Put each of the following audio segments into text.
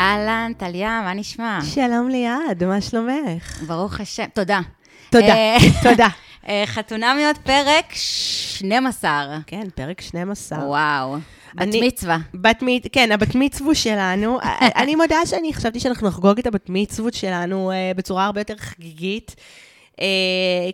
אהלן, טליה, מה נשמע? שלום ליעד, מה שלומך? ברוך השם, תודה. תודה, אה, תודה. אה, חתונמיות פרק 12. כן, פרק 12. וואו. בת אני- מצווה. בת מצ... כן, הבת מצוות שלנו. אני מודה שאני חשבתי שאנחנו נחגוג את הבת מצוות שלנו אה, בצורה הרבה יותר חגיגית. אה,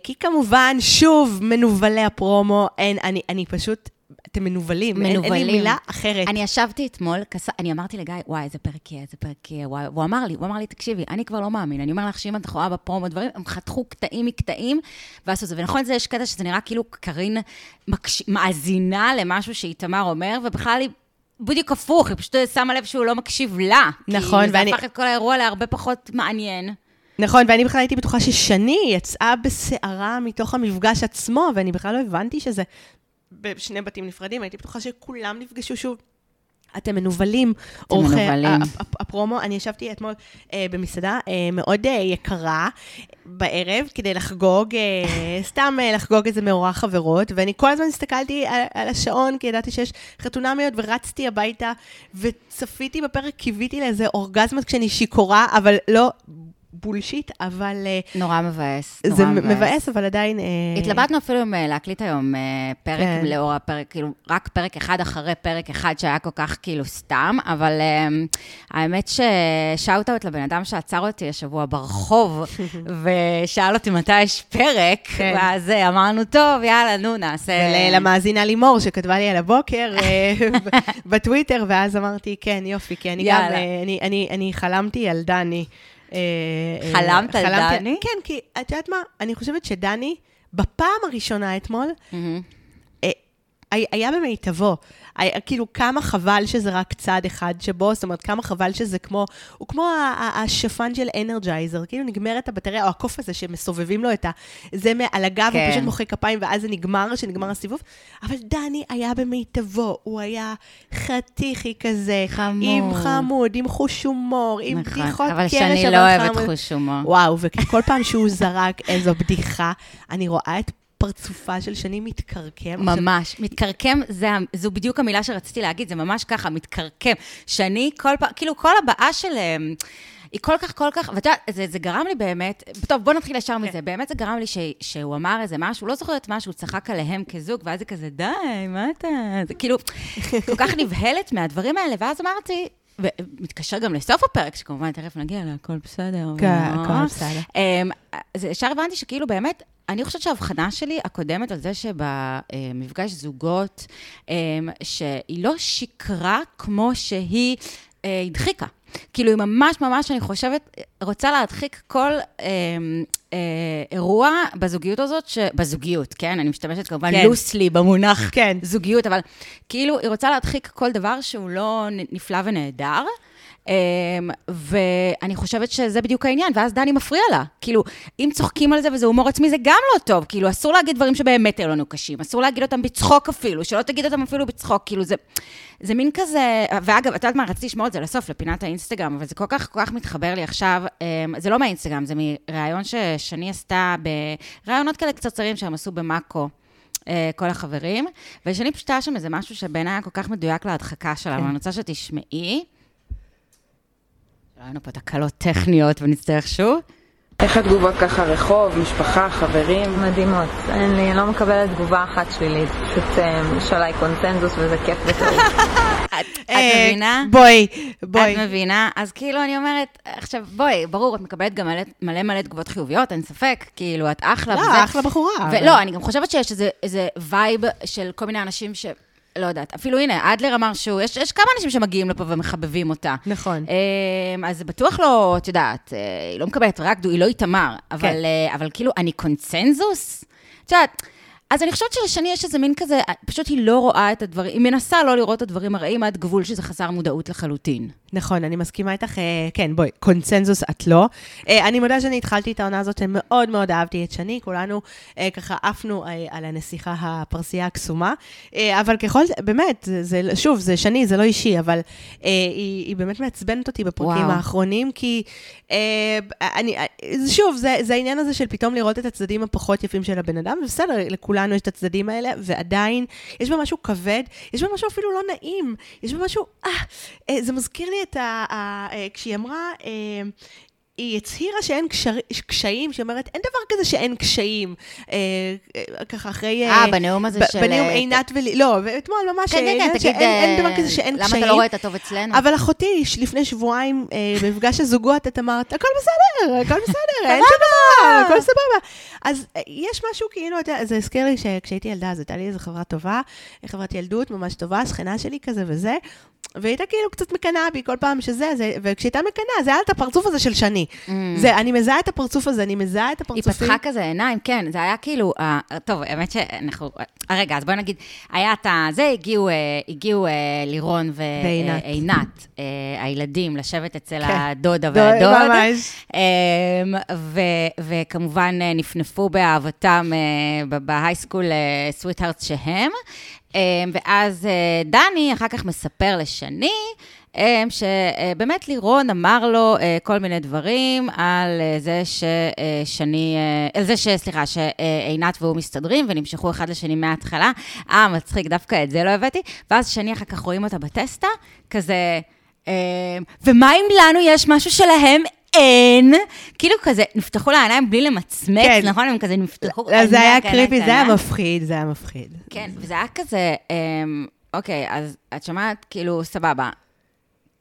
כי כמובן, שוב, מנוולי הפרומו, אין, אני, אני פשוט, אתם מנוולים. אין- אין מנוולים. לי מילה אחרת. אני ישבתי אתמול, כס- אני אמרתי לגיא, וואי, איזה פרק יהיה, איזה פרק יהיה, וואי, והוא אמר לי, הוא אמר לי, תקשיבי, אני כבר לא מאמין, אני אומר לך שאם את רואה בפרומו דברים, הם חתכו קטעים מקטעים, ועשו את זה. ונכון, זה יש קטע שזה נראה כאילו קארין מקש... מאזינה למשהו שאיתמר אומר, ובכלל היא... בדיוק הפוך, היא פשוט שמה לב שהוא לא מקשיב לה. נכון, כי ואני- זה הפך את כל האירוע להרבה פחות מעניין. נכון, ואני בכלל הייתי בטוחה ששני יצאה בסערה מתוך המפגש עצמו, ואני בכלל לא הבנתי שזה בשני בתים נפרדים, הייתי בטוחה שכולם נפגשו שוב. אתם מנוולים. ה- הפרומו, אני ישבתי אתמול אה, במסעדה אה, מאוד אה, יקרה בערב, כדי לחגוג, אה, סתם אה, לחגוג איזה מאורע חברות, ואני כל הזמן הסתכלתי על, על השעון, כי ידעתי שיש חתונמיות, ורצתי הביתה, וצפיתי בפרק, קיוויתי לאיזה אורגזמות כשאני שיכורה, אבל לא בולשיט, אבל אה, נורא מבאס. זה נורא מבאס, אבל עדיין... אה, התלבטנו אפילו אם אה, להקליט היום פרק כן. לאור הפרק, כאילו, רק פרק אחד אחרי פרק אחד שהיה כל כך כאילו סתם, אבל האמת ששאוט-אוט לבן אדם שעצר אותי השבוע ברחוב, ושאל אותי מתי יש פרק, כן. ואז אמרנו, טוב, יאללה, נו, נעשה... למאזינה לימור, שכתבה לי על הבוקר בטוויטר, ואז אמרתי, כן, יופי, כי אני גם, יאללה. אה, אני- אני- אני חלמתי על דני. אה, אה, חלמת על דני? כן, כי את יודעת מה? אני חושבת שדני, בפעם הראשונה אתמול. אה, היה במיטבו. כאילו, כמה חבל שזה רק צד אחד שבו, זאת אומרת, כמה חבל שזה כמו, הוא כמו השפן של אנרג'ייזר, כאילו נגמרת הבטריה, או הקוף הזה שמסובבים לו את ה... זה על הגב, כן. הוא פשוט מוחא כפיים, ואז זה נגמר, שנגמר הסיבוב. אבל דני היה במיטבו, הוא היה חתיכי כזה. חמוד. עם חמוד, עם חוש הומור, עם נכון, בדיחות אבל קרש, שאני אבל לא אוהבת חמוד. חוש הומור. וואו, וכל פעם שהוא זרק איזו בדיחה, אני רואה את פרצופה של שני מתקרקם. עכשיו, ממש. מתקרקם, זה, זו בדיוק המילה שרציתי להגיד, זה ממש ככה, מתקרקם. שאני כל פעם, כאילו, כל הבעה של... אמ, היא כל כך, כל כך, ואת יודעת, זה, זה גרם לי באמת, טוב, בוא נתחיל ישר מזה, באמת זה גרם לי ש, שהוא אמר איזה משהו, לא זוכרת מה, שהוא צחק עליהם כזוג, ואז זה כזה, די, מה אתה... זה כאילו, כל כך נבהלת מהדברים האלה, ואז אמרתי, ומתקשר גם לסוף הפרק, שכמובן תכף נגיע להכל בסדר. כן, הכל בסדר. אמ, אז ישר הבנתי שכאילו באמת, אני חושבת שההבחנה שלי הקודמת על זה שבמפגש זוגות, אמ, שהיא לא שיקרה כמו שהיא אה, הדחיקה. כאילו, היא ממש ממש, אני חושבת, רוצה להדחיק כל אמ, אה, אירוע בזוגיות הזאת, ש... בזוגיות, כן? אני משתמשת כמובן כן. לוסלי במונח כן. זוגיות, אבל כאילו, היא רוצה להדחיק כל דבר שהוא לא נפלא ונהדר. Um, ואני חושבת שזה בדיוק העניין, ואז דני מפריע לה. כאילו, אם צוחקים על זה וזה הומור עצמי, זה גם לא טוב. כאילו, אסור להגיד דברים שבאמת היו לנו קשים, אסור להגיד אותם בצחוק אפילו, שלא תגיד אותם אפילו בצחוק, כאילו, זה, זה מין כזה... ואגב, את יודעת מה, רציתי לשמור את זה לסוף, לפינת האינסטגרם, אבל זה כל כך, כל כך מתחבר לי עכשיו. Um, זה לא מהאינסטגרם, זה מראיון ששני עשתה, בראיונות כאלה קצרצרים שהם עשו במאקו. אה, כל החברים, ושני פשוט היה שם איזה משהו שבעיניי היה כל כך מדויק להדחקה שלה, כן. ואני רוצה שתשמעי. היה לנו פה תקלות טכניות ונצטרך שוב. איך התגובות ככה? רחוב, משפחה, חברים? מדהימות. אין לי, אני לא מקבלת תגובה אחת שלילית. פשוט אה, יש עליי קונצנזוס וזה כיף וטוב. את אה, מבינה? בואי, בואי. את מבינה? אז כאילו, אני אומרת, עכשיו, בואי, ברור, את מקבלת גם מלא- מלא תגובות חיוביות, אין ספק, כאילו, את אחלה לא. אחלה בחורה. ולא, אני גם חושבת שיש איזה vibe של כל מיני אנשים ש... לא יודעת, אפילו הנה, אדלר אמר שהוא, יש, יש כמה אנשים שמגיעים לפה ומחבבים אותה. נכון. אמ, אז בטוח לא, את יודעת, אה, היא לא מקבלת רק דו, היא לא איתמר, אבל, כן. אה, אבל כאילו, אני קונצנזוס? את יודעת, אז אני חושבת שלשני יש איזה מין כזה, פשוט היא לא רואה את הדברים, היא מנסה לא לראות את הדברים הרעים עד גבול שזה חסר מודעות לחלוטין. נכון, אני מסכימה איתך, אה, כן, בואי, קונצנזוס את לא. אה, אני מודה שאני התחלתי את העונה הזאת, שמאוד מאוד אהבתי את שני, כולנו אה, ככה עפנו על הנסיכה הפרסייה הקסומה, אבל ככל, באמת, זה, שוב, זה שני, זה לא אישי, אבל היא, היא באמת מעצבנת אותי בפרקים וואו. האחרונים, כי אני, שוב, זה, זה העניין הזה של פתאום לראות את הצדדים הפחות יפים של הבן אדם, ובסדר, לכולם לכולנו יש את הצדדים האלה, ועדיין, יש בה משהו כבד, יש בה משהו אפילו לא נעים, יש בה משהו, אה, אה, זה מזכיר לי את ה... ה אה, כשהיא אמרה, אה, היא הצהירה שאין קשר, קשיים, שהיא אומרת, אין דבר כזה שאין קשיים. אה, אה, ככה אחרי... אה, בנאום הזה של... בנאום עינת ולי... לא, ואתמול ממש... כן, כן, כן, תגיד... אין, דבר כזה שאין למה קשיים. למה אתה לא רואה את הטוב אצלנו? אבל אחותי, לפני שבועיים, אה, במפגש הזוגות, את אמרת, הכל בסדר, הכל בסדר, אין שום דבר, הכל סבבה. אז אה, יש משהו כאילו, זה הזכיר לי שכשהייתי ילדה, אז הייתה לי איזו חברה טובה, חברת ילדות ממש טובה, שכנה שלי כזה וזה, והיא הייתה כאילו קצת מקנאה בי כל פעם שזה, זה, וכשהייתה מקנאה, זה היה את הפרצוף הזה של שני. Mm. זה, אני מזהה את הפרצוף הזה, אני מזהה את היא הפרצופים. פתחה כזה עיניים, כן, זה היה כאילו, אה, טוב, האמת שאנחנו, אה, רגע, אז בואי נגיד, היה את הזה, הגיעו, אה, הגיעו אה, לירון ועינת. אה, הילדים, לשבת אצל כן. הדודה דוד, והדוד. ממש. אמ, ו- וכמובן נפנפו באהבתם אה, בהייסקול סוויטהארט שהם. אמ, ואז אה, דני אחר כך מספר לשני, אמ, שבאמת לירון אמר לו אה, כל מיני דברים על אה, זה ששני, על זה ש... סליחה, שעינת והוא מסתדרים ונמשכו אחד לשני מההתחלה. אה, מצחיק, דווקא את זה לא הבאתי. ואז שני אחר כך רואים אותה בטסטה, כזה... אמ, ומה אם לנו יש משהו שלהם אין? כאילו כזה, נפתחו לה העיניים בלי למצמץ, כן. נכון? הם כזה נפתחו... זה היה קריפי, זה היה. מפחיד, זה היה מפחיד. כן, וזה היה כזה, אמ, אוקיי, אז את שומעת, כאילו, סבבה.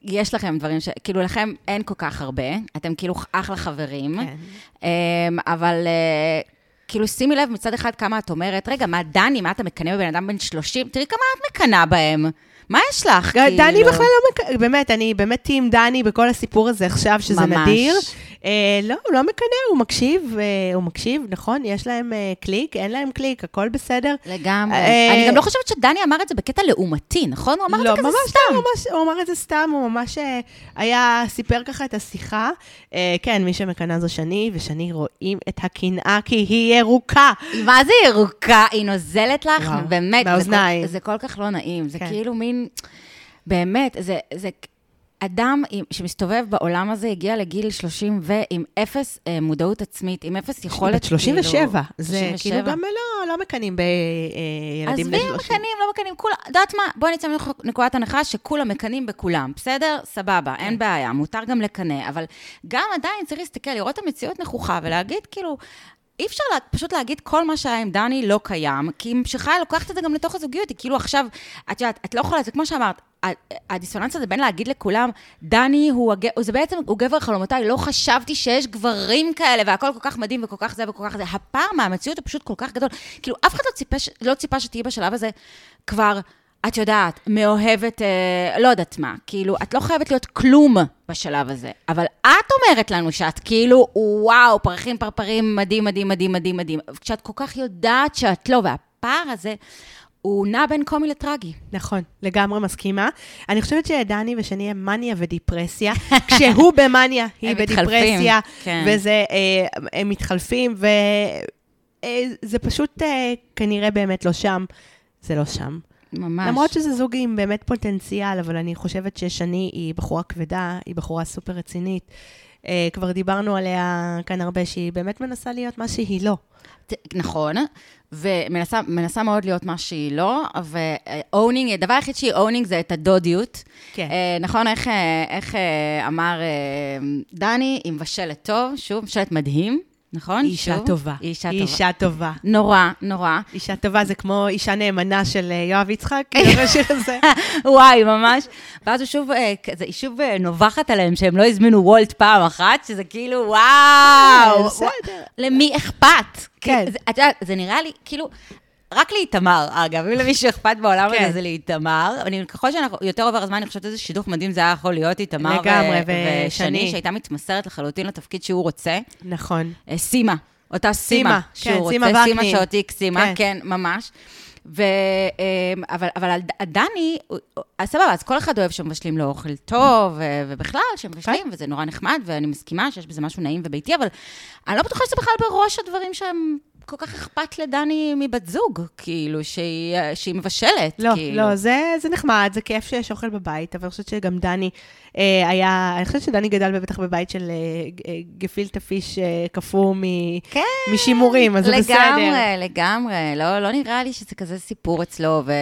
יש לכם דברים ש... כאילו, לכם אין כל כך הרבה, אתם כאילו אחלה חברים, כן. אמ, אבל אה, כאילו, שימי לב מצד אחד כמה את אומרת, רגע, מה, דני, מה אתה מקנא בבן אדם בן 30? תראי כמה את מקנאה בהם. מה יש לך? כאילו? דני בכלל לא מקנא, באמת, אני באמת team דני בכל הסיפור הזה עכשיו, שזה ממש. נדיר. אה, לא, הוא לא מקנא, הוא מקשיב, אה, הוא מקשיב, נכון, יש להם אה, קליק, אין להם קליק, הכל בסדר. לגמרי. אה, אני גם לא חושבת שדני אמר את זה בקטע לעומתי, נכון? הוא אמר לא, את זה כזה ממש סתם. לא, ממש, הוא אמר את זה סתם, הוא ממש אה, היה, סיפר ככה את השיחה. אה, כן, מי שמקנא זו שני, ושני רואים את הקנאה כי היא ירוקה. מה זה ירוקה? היא נוזלת לך, וואו, באמת. זה באוזניים. כל- זה כל כך לא נעים. זה כן. כאילו מין, באמת, זה, זה אדם שמסתובב בעולם הזה, הגיע לגיל 30 ועם אפס אה, מודעות עצמית, עם אפס יכולת, בת 37, זה 37. כאילו גם לא, לא מקנאים בילדים בני עזבי, 30. מקנאים, לא מקנאים, כולם, את יודעת מה? בואי נצא מנקודת הנחה שכולם מקנאים בכולם, בסדר? סבבה, כן. אין בעיה, מותר גם לקנא, אבל גם עדיין צריך להסתכל, לראות את המציאות נכוחה ולהגיד, כאילו, אי אפשר לה, פשוט להגיד כל מה שהיה עם דני לא קיים, כי היא ממשיכה לוקחת את זה גם לתוך הזוגיות, היא כאילו עכשיו, את יודעת, את לא יכולה, זה כמו שאמרת, הדיסוננס הזה בין להגיד לכולם, דני הוא, הג... זה בעצם, הוא גבר חלומותיי, לא חשבתי שיש גברים כאלה, והכל כל כך מדהים וכל כך זה וכל כך זה. הפער מהמציאות הוא פשוט כל כך גדול. כאילו, אף אחד לא ציפה, לא ציפה שתהיי בשלב הזה כבר, את יודעת, מאוהבת, אה, לא יודעת מה, כאילו, את לא חייבת להיות כלום בשלב הזה, אבל את אומרת לנו שאת כאילו, וואו, פרחים פרפרים, מדהים, מדהים, מדהים, מדהים, מדהים, כשאת כל כך יודעת שאת לא, והפער הזה, הוא נע בין קומי לטרגי. נכון, לגמרי מסכימה. אני חושבת שדני ושני הם מניה ודיפרסיה. כשהוא במניה, היא הם מתחלפים, בדיפרסיה, כן. וזה, אה, הם מתחלפים, וזה פשוט אה, כנראה באמת לא שם. זה לא שם. ממש. למרות שזה זוג עם באמת פוטנציאל, אבל אני חושבת ששני היא בחורה כבדה, היא בחורה סופר רצינית. אה, כבר דיברנו עליה כאן הרבה, שהיא באמת מנסה להיות מה שהיא לא. נכון, ומנסה מנסה מאוד להיות מה שהיא לא, ו-owning, הדבר היחיד שהיא owning זה את הדודיות. כן. אה, נכון, איך, אה, איך אה, אמר דני, היא מבשלת טוב, שוב, מבשלת מדהים, נכון? היא אישה שוב, טובה. היא אישה היא טובה. אישה טובה. נורא, נורא. אישה טובה זה כמו אישה נאמנה של אה, יואב יצחק, כאילו השיר הזה. וואי, ממש. ואז הוא שוב, אה, כזה, היא שוב אה, נובחת עליהם שהם לא הזמינו וולט פעם אחת, שזה כאילו, וואו. בסדר. למי אכפת? כן. זה- את יודעת, זה נראה לי, כאילו, רק לאיתמר, אגב, אם למישהו אכפת בעולם כן. הזה זה לאיתמר. אני, ככל שאנחנו, יותר עובר הזמן, אני חושבת איזה שידוך מדהים זה היה יכול להיות איתמר ושני. שהייתה מתמסרת לחלוטין לתפקיד שהוא רוצה. נכון. אה, סימה, אותה סימה, שהוא כן, רוצה, סימה. שאותי סימה, כן. כן, ממש. ו, אמ, אבל, אבל דני, אז סבבה, אז כל אחד אוהב שמבשלים לו אוכל טוב, ובכלל, שמבשלים, כן. וזה נורא נחמד, ואני מסכימה שיש בזה משהו נעים וביתי, אבל אני לא בטוחה שזה בכלל בראש הדברים שהם כל כך אכפת לדני מבת זוג, כאילו, שהיא, שהיא מבשלת, לא, כאילו. לא, זה, זה נחמד, זה כיף שיש אוכל בבית, אבל אני חושבת שגם דני אה, היה, אני חושבת שדני גדל בטח בבית של אה, אה, גפילטה פיש אה, קפוא מ, כן, משימורים, אז זה בסדר. לגמרי, לגמרי. לא, לא נראה לי שזה כזה סיפור אצלו, ו...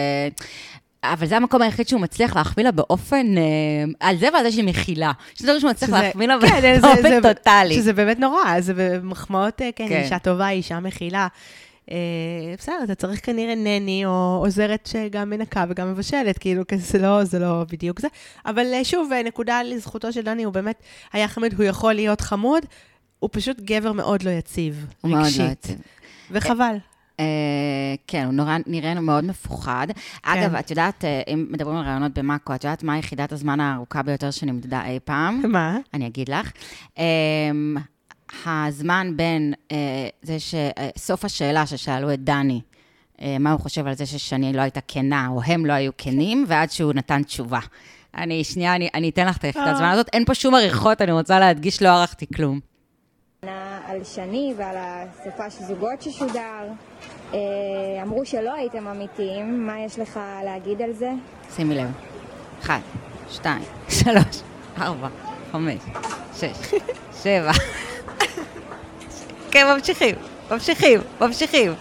אבל זה המקום היחיד שהוא מצליח להחמיא לה באופן, אה, על זה ועל זה שהיא מכילה. שזה דברים שהוא מצליח להחמיא לה כן, באופן טוטאלי. שזה באמת נורא, זה במחמאות, אה, כן, כן. אישה טובה, אישה מכילה. אה, בסדר, אתה צריך כנראה נני או עוזרת שגם מנקה וגם מבשלת, כאילו, זה לא, זה לא בדיוק זה. אבל שוב, נקודה לזכותו של דני, הוא באמת היה חמוד, הוא יכול להיות חמוד, הוא פשוט גבר מאוד לא יציב, לא רגשית. יציב. וחבל. אה, כן, הוא נורא, נראה מאוד מפוחד. אגב, את יודעת, אה, אם מדברים על רעיונות במאקו, את יודעת מה יחידת הזמן הארוכה ביותר שנמדדה אי פעם? מה? אני אגיד לך. Um, הזמן בין uh, זה שסוף השאלה ששאלו את דני, uh, מה הוא חושב על זה ששני לא הייתה כנה, או הם לא היו כנים, ועד שהוא נתן תשובה. אני, שנייה, אני, אני אתן לך את היחידת הזמן הזאת. אין פה שום עריכות, אני רוצה להדגיש, לא ערכתי כלום. על שני ועל הסופש זוגות ששודר. אה, אמרו שלא הייתם אמיתיים, מה יש לך להגיד על זה? שימי לב. אחת, שתיים, שלוש, ארבע, חמש, שש, שבע. כן, ממשיכים, ממשיכים, ממשיכים.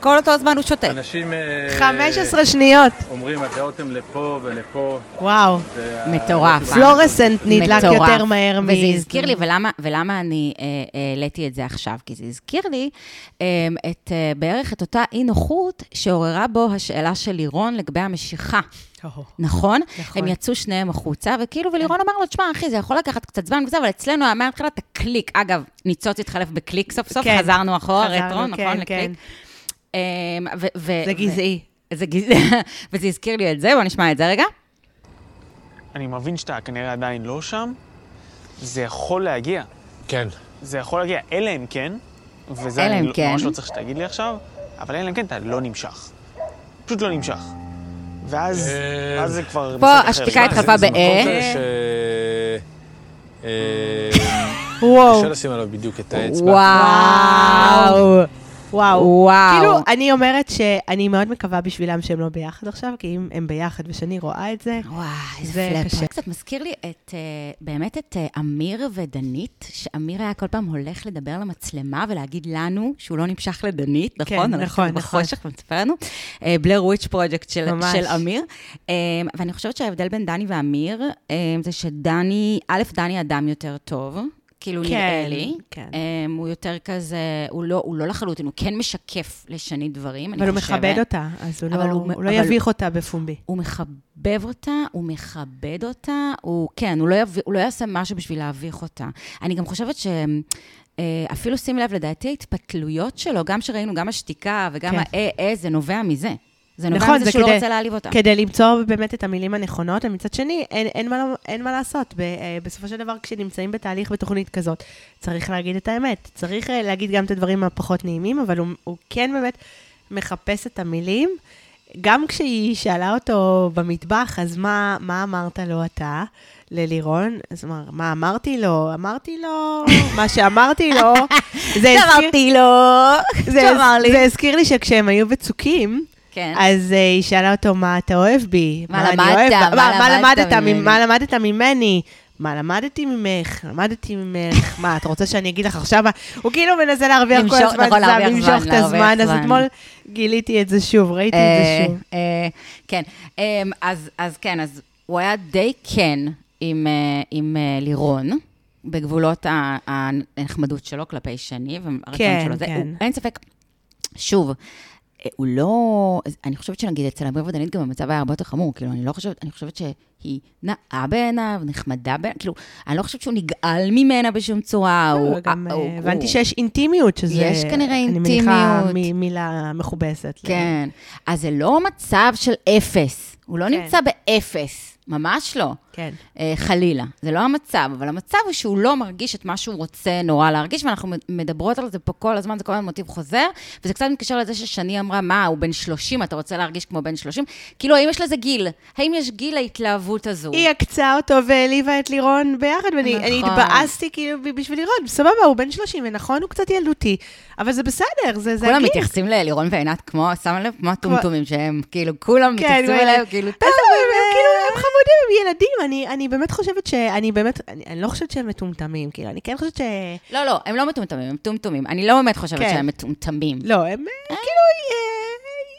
כל אותו זמן הוא שותה. אנשים אה, 15 שניות. אומרים, הדעות הן לפה ולפה. וואו. מטורף. פלורסנט נדלק. יותר מהר מ... וזה הזכיר לי, ולמה, ולמה אני אה, העליתי את זה עכשיו? כי זה הזכיר לי אה, את, אה, בערך את אותה אי-נוחות שעוררה בו השאלה של לירון לגבי המשיכה. נכון? נכון. הם יצאו שניהם החוצה, וכאילו, ולירון אמר לו, תשמע, אחי, זה יכול לקחת קצת זמן וזה, אבל אצלנו היה מההתחלה את הקליק. אגב, ניצוץ התחלף בקליק סוף סוף, כן. חזרנו אחורה, רטרו, נכון? כן, לקליק. אמ, זה ו- גזעי. זה גזעי, וזה הזכיר לי את זה, בוא נשמע את זה רגע. אני מבין שאתה כנראה עדיין לא שם, זה יכול להגיע. כן. זה יכול להגיע, אלא אם כן, וזה אני לא- כן. ממש לא צריך שתגיד לי עכשיו, אבל אלא אם כן אתה לא נמשך. פשוט לא נמשך. ואז, אה, ואז זה כבר... פה. השתיקה התחלפה כזה ש... אה, וואו. קשה לשים עליו בדיוק את האצבע. וואו. וואו. וואו. כאילו, אני אומרת שאני מאוד מקווה בשבילם שהם לא ביחד עכשיו, כי אם הם ביחד ושאני רואה את זה, איזה זה פלאפ. קשה. קצת מזכיר לי את, אה, באמת את אה, אמיר ודנית, שאמיר היה כל פעם הולך לדבר למצלמה ולהגיד לנו שהוא לא נמשך לדנית, כן, נכון? הולך נכון, כזה נכון. בחושך ומספר לנו. בלר וויץ' פרויקט של. של אמיר. אה, ואני חושבת שההבדל בין דני ואמיר, זה שדני, א', דני אדם יותר טוב. כאילו כן, נראה לי, כן. Um, הוא יותר כזה, הוא לא, הוא לא לחלוטין, הוא כן משקף לשני דברים, אני אבל הוא חושבת. מכבד אותה, אז הוא לא- הוא- הוא לא יביך אותה בפומבי. הוא מחבב אותה, הוא מכבד אותה, הוא, כן, הוא לא, יביא, הוא לא יעשה משהו בשביל להביך אותה. אני גם חושבת ש... אה, אפילו שים לב, לדעתי ההתפתלויות שלו, גם שראינו, גם השתיקה וגם כן. האה-אה, זה נובע מזה. זה נובע נכון, מזה זה שהוא לא כדי- רוצה להעליב אותה. כדי למצוא באמת את המילים הנכונות, ומצד שני, אין, אין, מה, לא- אין מה לעשות. ב, אה, בסופו של דבר, כשנמצאים בתהליך בתוכנית כזאת, צריך להגיד את האמת. צריך אה, להגיד גם את הדברים הפחות נעימים, אבל הוא, הוא כן באמת מחפש את המילים. גם כשהיא שאלה אותו במטבח, אז מה, מה אמרת לו אתה, ללירון? אז אמר, מה אמרתי לו? אמרתי לו, מה שאמרתי לו. זה הזכיר- אמרתי לו, זה. זה הזכיר לי שכשהם היו בצוקים, כן. אז uh, היא שאלה אותו, מה אתה אוהב בי? מה למדת? אוהב בה?" מה מה למדת ממני?" ממ- מה למדת ממני? מה למדתי ממך? למדתי ממך. מה, אתה רוצה שאני אגיד לך עכשיו? מה?" הוא כאילו מנסה להרוויח כל הזמן נכון, זמן, למשוך את הזמן, אז. אתמול גיליתי את זה שוב, ראיתי את אה, זה שוב. אה, כן, אה, אז, כן, אז הוא היה די כן עם, אה, אה, לירון, בגבולות הנחמדות שלו כלפי שני, והרצון כן, שלו. זה, כן. הוא, אין ספק, שוב, אה, הוא לא, אני חושבת שנגיד אצל אמיר ודנית גם המצב היה הרבה יותר חמור, כאילו, אני לא חושבת, אני חושבת שהיא נאה בעיניו, נחמדה בעיניו, כאילו, אני לא חושבת שהוא נגעל ממנה בשום צורה, הוא... לא, גם אה, אה, הוא- הבנתי הוא- שיש אינטימיות, שזה... יש כנראה אני מניחה אינטימיות. מילה מכובסת. כן. אז זה לא מצב של אפס. הוא לא כן. נמצא באפס. ממש לא. כן. אה, חלילה. זה לא המצב, אבל המצב הוא שהוא לא מרגיש את מה שהוא רוצה נורא להרגיש, ואנחנו מדברות על זה פה כל הזמן, זה כל הזמן מוטיב חוזר, וזה קצת מתקשר לזה ששני אמרה, מה, הוא בן 30, אתה רוצה להרגיש כמו בן 30? כאילו, האם יש לזה גיל? האם יש גיל להתלהבות הזו? היא עקצה אותו והעליבה את לירון ביחד, ואני נכון. אני התבאסתי כאילו בשביל לירון, סבבה, הוא בן 30, ונכון, הוא קצת ילדותי, אבל זה בסדר, זה זה כולם הגיל. מתייחסים ללירון ועינת כמו, שמה לב, כמו הטומטומים שהם, כאילו, כולם כן, מתייחסים אליהם, כאילו, טוב, הם אה, חמודים, הם ילדים, אני, אני באמת חושבת ש... אני באמת, אני, אני לא חושבת שהם מטומטמים, כאילו, אני כן חושבת ש... לא, לא, הם לא מטומטמים, הם טומטומים. אני לא באמת חושבת כן. שהם מטומטמים. לא, הם אה, כאילו אה,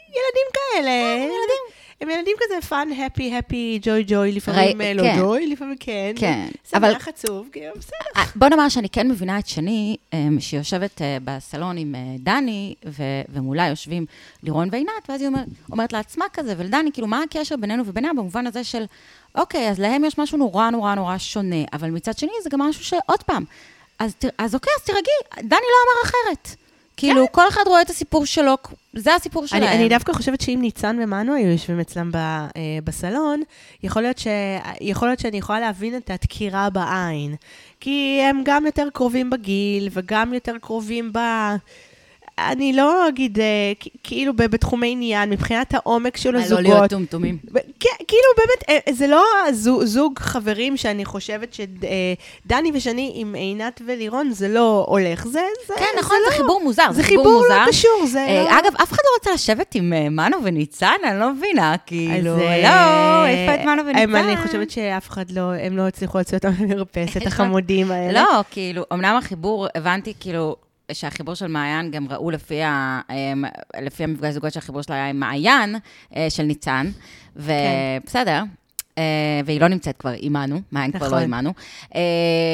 ילדים כאלה. ילדים. הם ילדים כזה פאן, הפי, הפי, ג'וי, ג'וי, לפעמים אה, לא כן. ג'וי, לפעמים כן. כן, אבל- שמח עצוב, בסדר. אה, בוא נאמר שאני כן מבינה את שני, אה, בסלון עם דני, ומולה יושבים לירון ועינת, ואז היא אומר, אומרת לעצמה כזה, ולדני, כאילו, מה הקשר בינינו וביניה במובן הזה של, אוקיי, אז להם יש משהו נורא נורא נורא שונה, אבל מצד שני זה גם משהו שעוד פעם, אז, אז אוקיי, אז תירגעי, דני לא אמר אחרת. כאילו, כל אחד רואה את הסיפור שלו, זה הסיפור שלהם. אני, אני דווקא חושבת שאם ניצן ומנו היו יושבים אצלם ב, אה, בסלון, יכול להיות, ש, יכול להיות שאני יכולה להבין את הדקירה בעין. כי הם גם יותר קרובים בגיל, וגם יותר קרובים ב... אני לא אגיד, אה, כאילו בתחומי עניין, מבחינת העומק של מה, לא הזוגות. להיות טומטומים. כן, כאילו באמת, אה, זה לא זוג חברים שאני חושבת שדני ושני עם עינת ולירון, זה לא הולך. זה, זה, כן, נכון, זה לא- חיבור מוזר, זה חיבור לא קשור, זה אה, לא... אגב, אף אחד לא רוצה לשבת עם אה, מנו וניצן, אני לא מבינה, כאילו, לא, אה, איפה את מנו וניצן? אני חושבת שאף אחד לא, הם לא הצליחו להוציא אותם מהמרפסת, החמודים האלה. לא, כאילו, אמנם החיבור, הבנתי כאילו שהחיבור של מעיין, גם ראו לפי, ה, אמ, לפי המפגש זוגות שהחיבור שלה היה עם מעיין אה, של ניצן, ובסדר. אה, והיא לא נמצאת כבר עימנו, מעיין כבר לא נכון. עימנו. אה,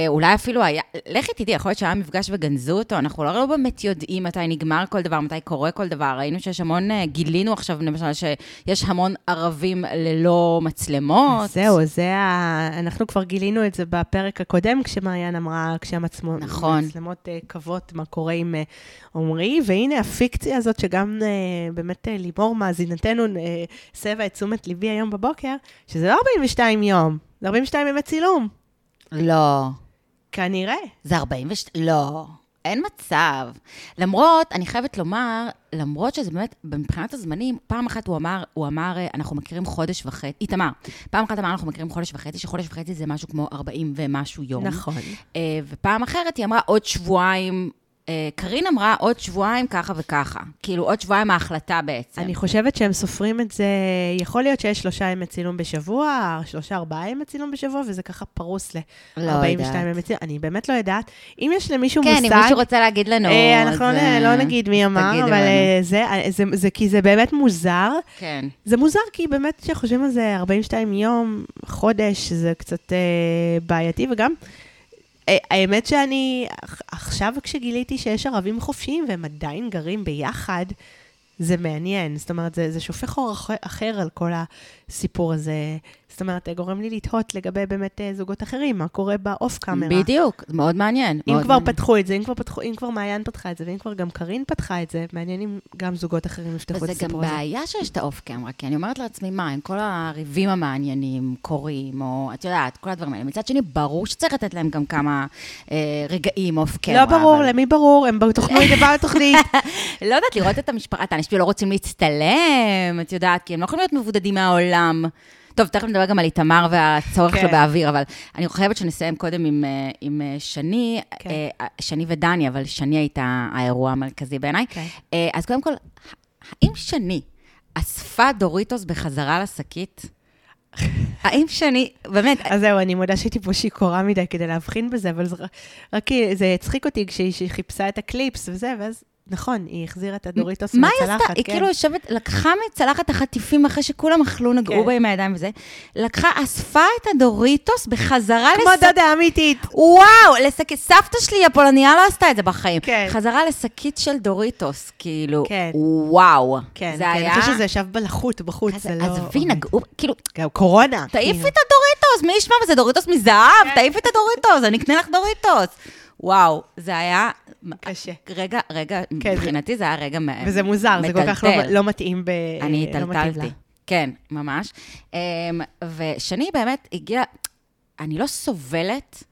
אולי אפילו היה, לכי תדעי, יכול להיות שהיה מפגש וגנזו אותו, אנחנו לא, לא באמת יודעים מתי נגמר כל דבר, מתי קורה כל דבר. ראינו שיש המון, אה, גילינו עכשיו למשל שיש המון ערבים ללא מצלמות. זהו, זה ה... אנחנו כבר גילינו את זה בפרק הקודם, כשמעיין אמרה, כשהמצלמות נכון. אה, קוות מה קורה עם אה, עמרי, והנה הפיקציה הזאת, שגם אה, באמת אה, לימור מאזינתנו אה, הסבה את תשומת ליבי היום בבוקר, שזה לא 42 יום, זה 42 ימי צילום. לא. כנראה. זה 42, לא, אין מצב. למרות, אני חייבת לומר, למרות שזה באמת, מבחינת הזמנים, פעם אחת הוא אמר, הוא אמר, אה, אנחנו מכירים חודש וחצי, איתמר, פעם אחת אמר, אנחנו מכירים חודש וחצי, שחודש וחצי זה משהו כמו 40 ומשהו יום. נכון. אה, ופעם אחרת היא אמרה, עוד שבועיים, אה, קארין אמרה, עוד שבועיים ככה וככה. כאילו, עוד שבועיים ההחלטה בעצם. אני חושבת שהם סופרים את זה, יכול להיות שיש שלושה ימי צילום בשבוע, שלושה, ארבעה ימי צילום בשבוע, וזה ככה פרוס ל-42 לא. ימי צילום. אני באמת לא יודעת. אם יש למישהו כן, מושג... אם מישהו רוצה להגיד לנו, אה, אנחנו אז, לא, אה, לא נגיד מי אמר, אבל. אה, זה, זה, זה, כי זה באמת מוזר. כן. זה מוזר כי באמת כשחושבים על זה 42 יום, חודש, זה קצת אה, בעייתי, וגם, האמת שאני, עכ- עכשיו כשגיליתי שיש ערבים חופשיים והם עדיין גרים ביחד, זה מעניין. זאת אומרת, זה, זה שופך אור אחר על כל הסיפור הזה. זאת אומרת, גורם לי לתהות לגבי באמת אה, זוגות אחרים, מה קורה באוף קאמרה. בדיוק, זה מאוד מעניין. אם מאוד כבר מעניין. פתחו את זה, אם כבר, פתחו, אם כבר מעיין פתחה את זה, ואם כבר גם קארין פתחה את זה, מעניין אם גם זוגות אחרים יפתחו את וזה גם הסיפור הזה. בעיה שיש את האוף קמרה, כי אני אומרת לעצמי, מה, אם כל הריבים המעניינים קורים, או את יודעת, כל הדברים האלה. מצד שני, ברור שצריך לתת להם גם כמה אה, רגעים אוף קמרה. לא ברור, אבל- למי ברור? הם בתוכנית, הם באו לתוכנית. לא יודעת, לראות את המשפחה, את האנשים שלא רוצים להצטלם, את יודעת, כי הם לא יכולים להיות מבודדים מהעולם. טוב, תכף נדבר גם על איתמר והצורך כן. שלו באוויר, אבל אני חייבת שנסיים קודם עם, אה, עם אה, שני, כן. אה, שני ודני, אבל שני הייתה האירוע המרכזי בעיניי. כן. אז קודם כל, האם שני אספה דוריטוס בחזרה לשקית? האם שני, באמת, אז זהו, אני מודה שהייתי פה שיכורה מדי כדי להבחין בזה, אבל זה רק זה הצחיק אותי כשהיא שהיא חיפשה את הקליפס וזה, ואז, נכון, היא החזירה את הדוריטוס מה מהצלחת. היא עשתה? היא כן. כאילו יושבת, לקחה מצלחת החטיפים אחרי שכולם אכלו, נגעו כן. בה עם הידיים וזה, לקחה, אספה את הדוריטוס בחזרה כמו לשק- דודה אמיתית. וואו, לשקית, סבתא שלי הפולניה לא עשתה את זה בחיים. כן. חזרה לשקית של דוריטוס, כאילו, כן. וואו. כן, זה כן, היה... אני חושבת שזה ישב בלחות, בחוץ, זה לא... עזבי, נגעו, כאילו, גם קורונה. תעיפי כאילו. את הדוריטוס, מי ישמע בזה דוריטוס מזהב? תעיפי את הדוריטוס, אני אקנה לך דוריטוס. וואו, זה היה... קשה. רגע, רגע, כן, זה- מבחינתי זה היה רגע מ- וזה מוזר, זה כל כך לא- מטלטל. לא מתאים ב... אני לא לה. התטלטלתי. כן, ממש. אמ, ושני באמת הגיע, אני לא סובלת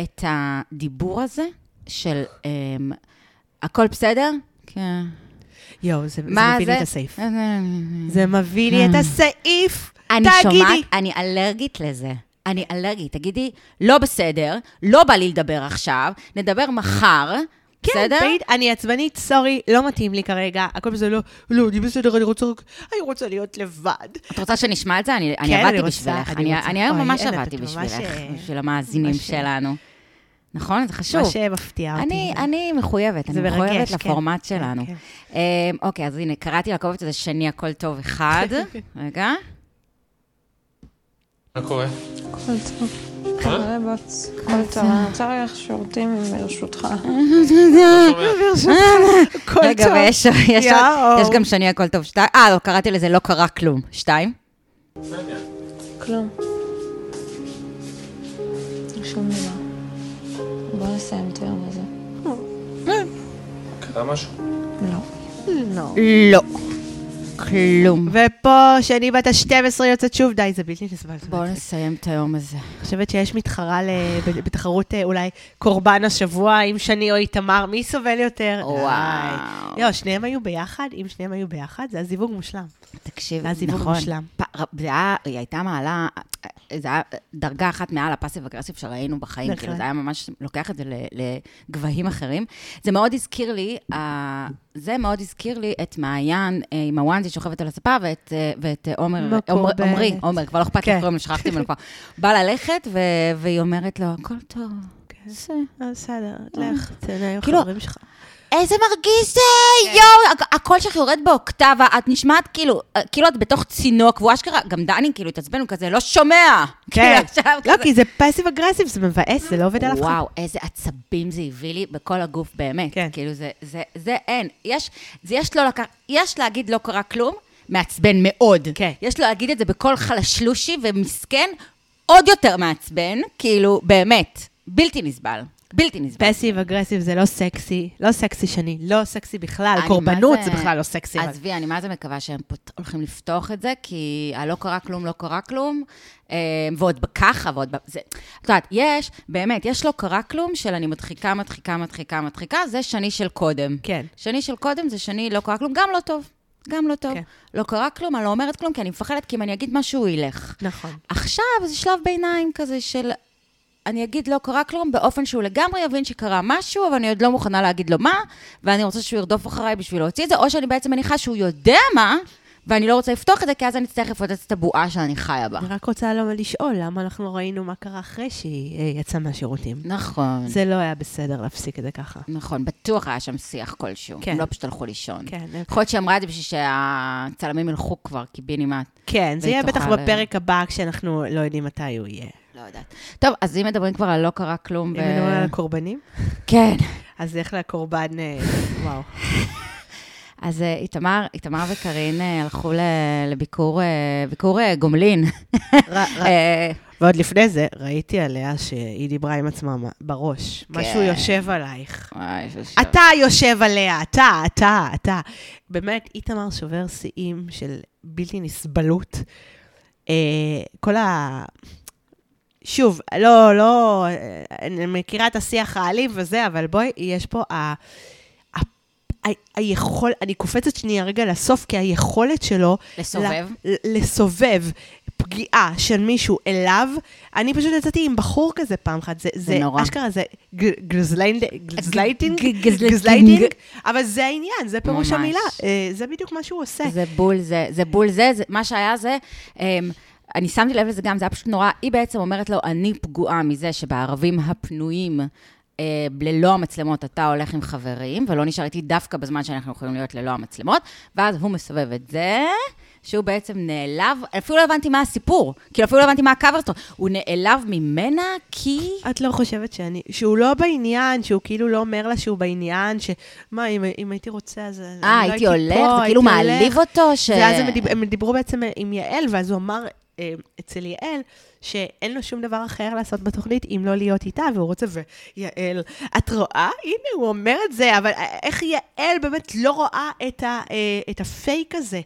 את הדיבור הזה של אמ, הכל בסדר? כן. יואו, זה זה מביא זה? לי את הסעיף. זה מביא לי את הסעיף. אני תגידי. שומעת, אני אלרגית לזה. אני אלרגית. תגידי, לא בסדר, לא בא לי לדבר עכשיו, נדבר מחר, כן, בסדר? תגיד, אני עצבנית, סורי, לא מתאים לי כרגע, הכל בסדר, לא, לא, אני בסדר, אני רוצה אני רוצה להיות לבד. את רוצה שנשמע את זה? אני, אני כן, עבדתי אני רוצה, בשבילך. אני אני, רוצה. אני היום אוי, ממש עבדתי בשבילך, אה, בשביל המאזינים ממש, אה, שלנו. נכון? זה חשוב. מה שמפתיע אותי. אני, אני מחויבת, אני מחויבת מרגש, כן. לפורמט כן, שלנו. כן. אמ, אוקיי, אז הנה, קראתי לקובץ הזה שני הכל טוב אחד. רגע. מה קורה? הכל טוב. חבר'ה, בוץ, הכל טוב. אני רוצה ללכת שירותים ברשותך. הכל רגע, טוב. ויש גם שני הכל טוב שתיים. אה, לא, קראתי לזה לא קרה כלום. שתיים. כלום. שום דבר. בוא נסיים את היום הזה. קרה משהו? לא. לא. לא. כלום. ופה, שאני בת ה-12 יוצאת שוב, די, זה בלתי נסבל. בואו. נסיים את היום הזה. אני חושבת שיש מתחרה בתחרות אה, אולי קורבן השבוע, אם שני או איתמר, מי סובל יותר? וואו. די. לא, שניהם היו ביחד, אם שניהם היו ביחד, זה היה זיווג מושלם. תקשיב, זה היה זיווג נכון. מושלם. זה היה, היא הייתה מעלה, זה היה דרגה אחת מעל הפאסיב אגרסיב שראינו בחיים, נכון. כאילו זה היה ממש לוקח את זה לגבהים אחרים. זה מאוד הזכיר לי, זה מאוד הזכיר לי את מעיין אה, עם הוואנזי שוכבת על הספה, ואת אה, ואת, אה, עומר, עומר-. עומרי, עומר, כבר לא אכפת לי כן. קוראים לו, שכחתי ממנו כבר. בא ללכת, והיא אומרת לו, הכל טוב. אה, בסדר, לך, תהנה עם כאילו, החברים שלך. איזה מרגיש זה, יואו, הק- הקול שלך יורד באוקטבה, את נשמעת כאילו, אה, כאילו את בתוך צינוק, והוא אשכרה, גם דני כאילו התעצבן, הוא כזה, לא שומע. כן. כאילו, עכשיו לא, כי זה פאסיב אגרסיב, זה מבאס, זה לא עובד על אף אחד. וואו, איזה עצבים זה הביא לי בכל הגוף, באמת. כן. כאילו, זה, אין. לא יש להגיד לא קרה כלום, מעצבן מאוד. כן. יש לו להגיד את זה בקול חלשלושי ומסכן, עוד יותר מעצבן, כאילו, באמת, בלתי נסבל. בלתי נסבל. פאסיב אגרסיב זה לא סקסי, לא סקסי שני, לא סקסי בכלל, קורבנות מה זה בכלל לא סקסי. אבל- עזבי, אני מה זה מקווה שהם פות- הולכים לפתוח את זה, כי הלא קרה כלום, לא קרה כלום, אה, ועוד ככה, ועוד... זה... את יודעת, יש, באמת, יש לא קרה כלום של אני מדחיקה, מדחיקה, מדחיקה, מדחיקה, זה שני של קודם. כן. שני של קודם זה שני לא קרה כלום, גם לא טוב. גם לא טוב. כן. לא קרה כלום, אני לא אומרת כלום, כי אני מפחדת, כי אם אני אגיד משהו, הוא ילך. נכון. עכשיו זה שלב ביניים כזה של... אני אגיד לא קרה כלום באופן שהוא לגמרי יבין שקרה משהו, אבל אני עוד לא מוכנה להגיד לו מה, ואני רוצה שהוא ירדוף אחריי בשביל להוציא את זה, או שאני בעצם מניחה שהוא יודע מה, ואני לא רוצה לפתוח את זה, כי אז אני אצטרך לפוצץ את הבועה שאני חיה בה. אני רק רוצה לא לשאול, למה אנחנו לא ראינו מה קרה אחרי שהיא אה, יצאה מהשירותים? נכון. זה לא היה בסדר להפסיק את זה ככה. נכון, בטוח היה שם שיח כלשהו. כן. הם לא פשוט הלכו לישון. כן, יכול להיות שהיא אמרה את זה בשביל שהצלמים ילכו כבר קיבינימט. כן, זה יהיה בטח תוכל- בפרק הבא, כשאנחנו לא יודעים מתי הוא יהיה. לא יודעת. טוב, אז אם מדברים כבר על לא קרה כלום, אם מדברים על הקורבנים, כן. אז איך לקורבן, אה, וואו. אז אה, איתמר, איתמר וקארין אה, הלכו לביקור, ביקור גומלין. ועוד לפני זה, ראיתי עליה שהיא דיברה עם עצמה בראש. משהו יושב עלייך. וואי, שם. אתה יושב עליה, אתה, אתה, אתה. באמת, איתמר שובר שיאים של בלתי נסבלות. כל ה... שוב, לא, לא, אני מכירה את השיח האלים וזה, אבל בואי, יש פה ה... היכול, אני קופצת שנייה רגע לסוף, כי היכולת שלו... לסובב. ל... לסובב פגיעה של מישהו אליו, אני פשוט יצאתי עם בחור כזה פעם אחת. זה, זה נורא. אשכרה, זה גזלייטינג, גזלייטינג. אבל זה העניין, זה פירוש ממש. המילה, אה, זה בדיוק מה שהוא עושה. זה בול זה, זה בול זה, זה מה שהיה זה, אמ, אני שמתי לב לזה גם, זה היה פשוט נורא, היא בעצם אומרת לו, אני פגועה מזה שבערבים הפנויים, אה, ללא המצלמות, אתה הולך עם חברים, ולא נשאר איתי דווקא בזמן שאנחנו יכולים להיות ללא המצלמות, ואז הוא מסובב את זה. שהוא בעצם נעלב, אפילו לא הבנתי מה הסיפור, כאילו אפילו לא הבנתי מה הקו שלו, הוא נעלב ממנה כי... את לא חושבת שאני, שהוא לא בעניין, שהוא כאילו לא אומר לה שהוא בעניין, שמה, אם, אם הייתי רוצה, אז... אני לא אה, הייתי הולך, פה, זה כאילו הייתי מעליב הולך. אותו, ש... ואז הם, דיב, הם דיברו בעצם עם יעל, ואז הוא אמר אה, אצל יעל, שאין לו שום דבר אחר לעשות בתוכנית אם לא להיות איתה, והוא רוצה, ויעל, את רואה? הנה, הוא אומר את זה, אבל איך יעל באמת לא רואה את, ה, אה, את הפייק הזה?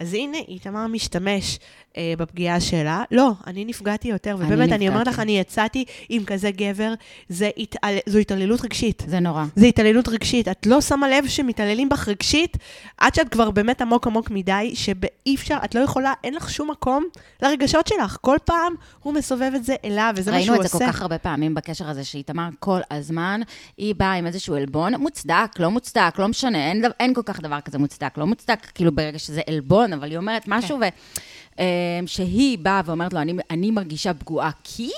אז הנה, איתמר משתמש אה, בפגיעה שלה. לא, אני נפגעתי יותר, אני ובאמת, אני אומרת נפגעתי. לך, אני יצאתי עם כזה גבר, זה התעל... זו התעללות רגשית. זה נורא. זה התעללות רגשית. את לא שמה לב שמתעללים בך רגשית, עד שאת כבר באמת עמוק עמוק מדי, שאי אפשר, את לא יכולה, אין לך שום מקום לרגשות שלך. כל פעם הוא מסובב את זה אליו, וזה מה שהוא ראינו עושה. את זה כל כך הרבה פעמים בקשר הזה, שאיתמר כל הזמן, היא באה עם איזשהו עלבון, מוצדק, לא מוצדק, לא משנה, אין, אין כל כך דבר כזה מוצדק, לא מוצדק, כאילו ברגע שזה עלבון, אבל היא אומרת משהו, כן. ו, אה, שהיא באה ואומרת לו, אני, אני מרגישה פגועה כי...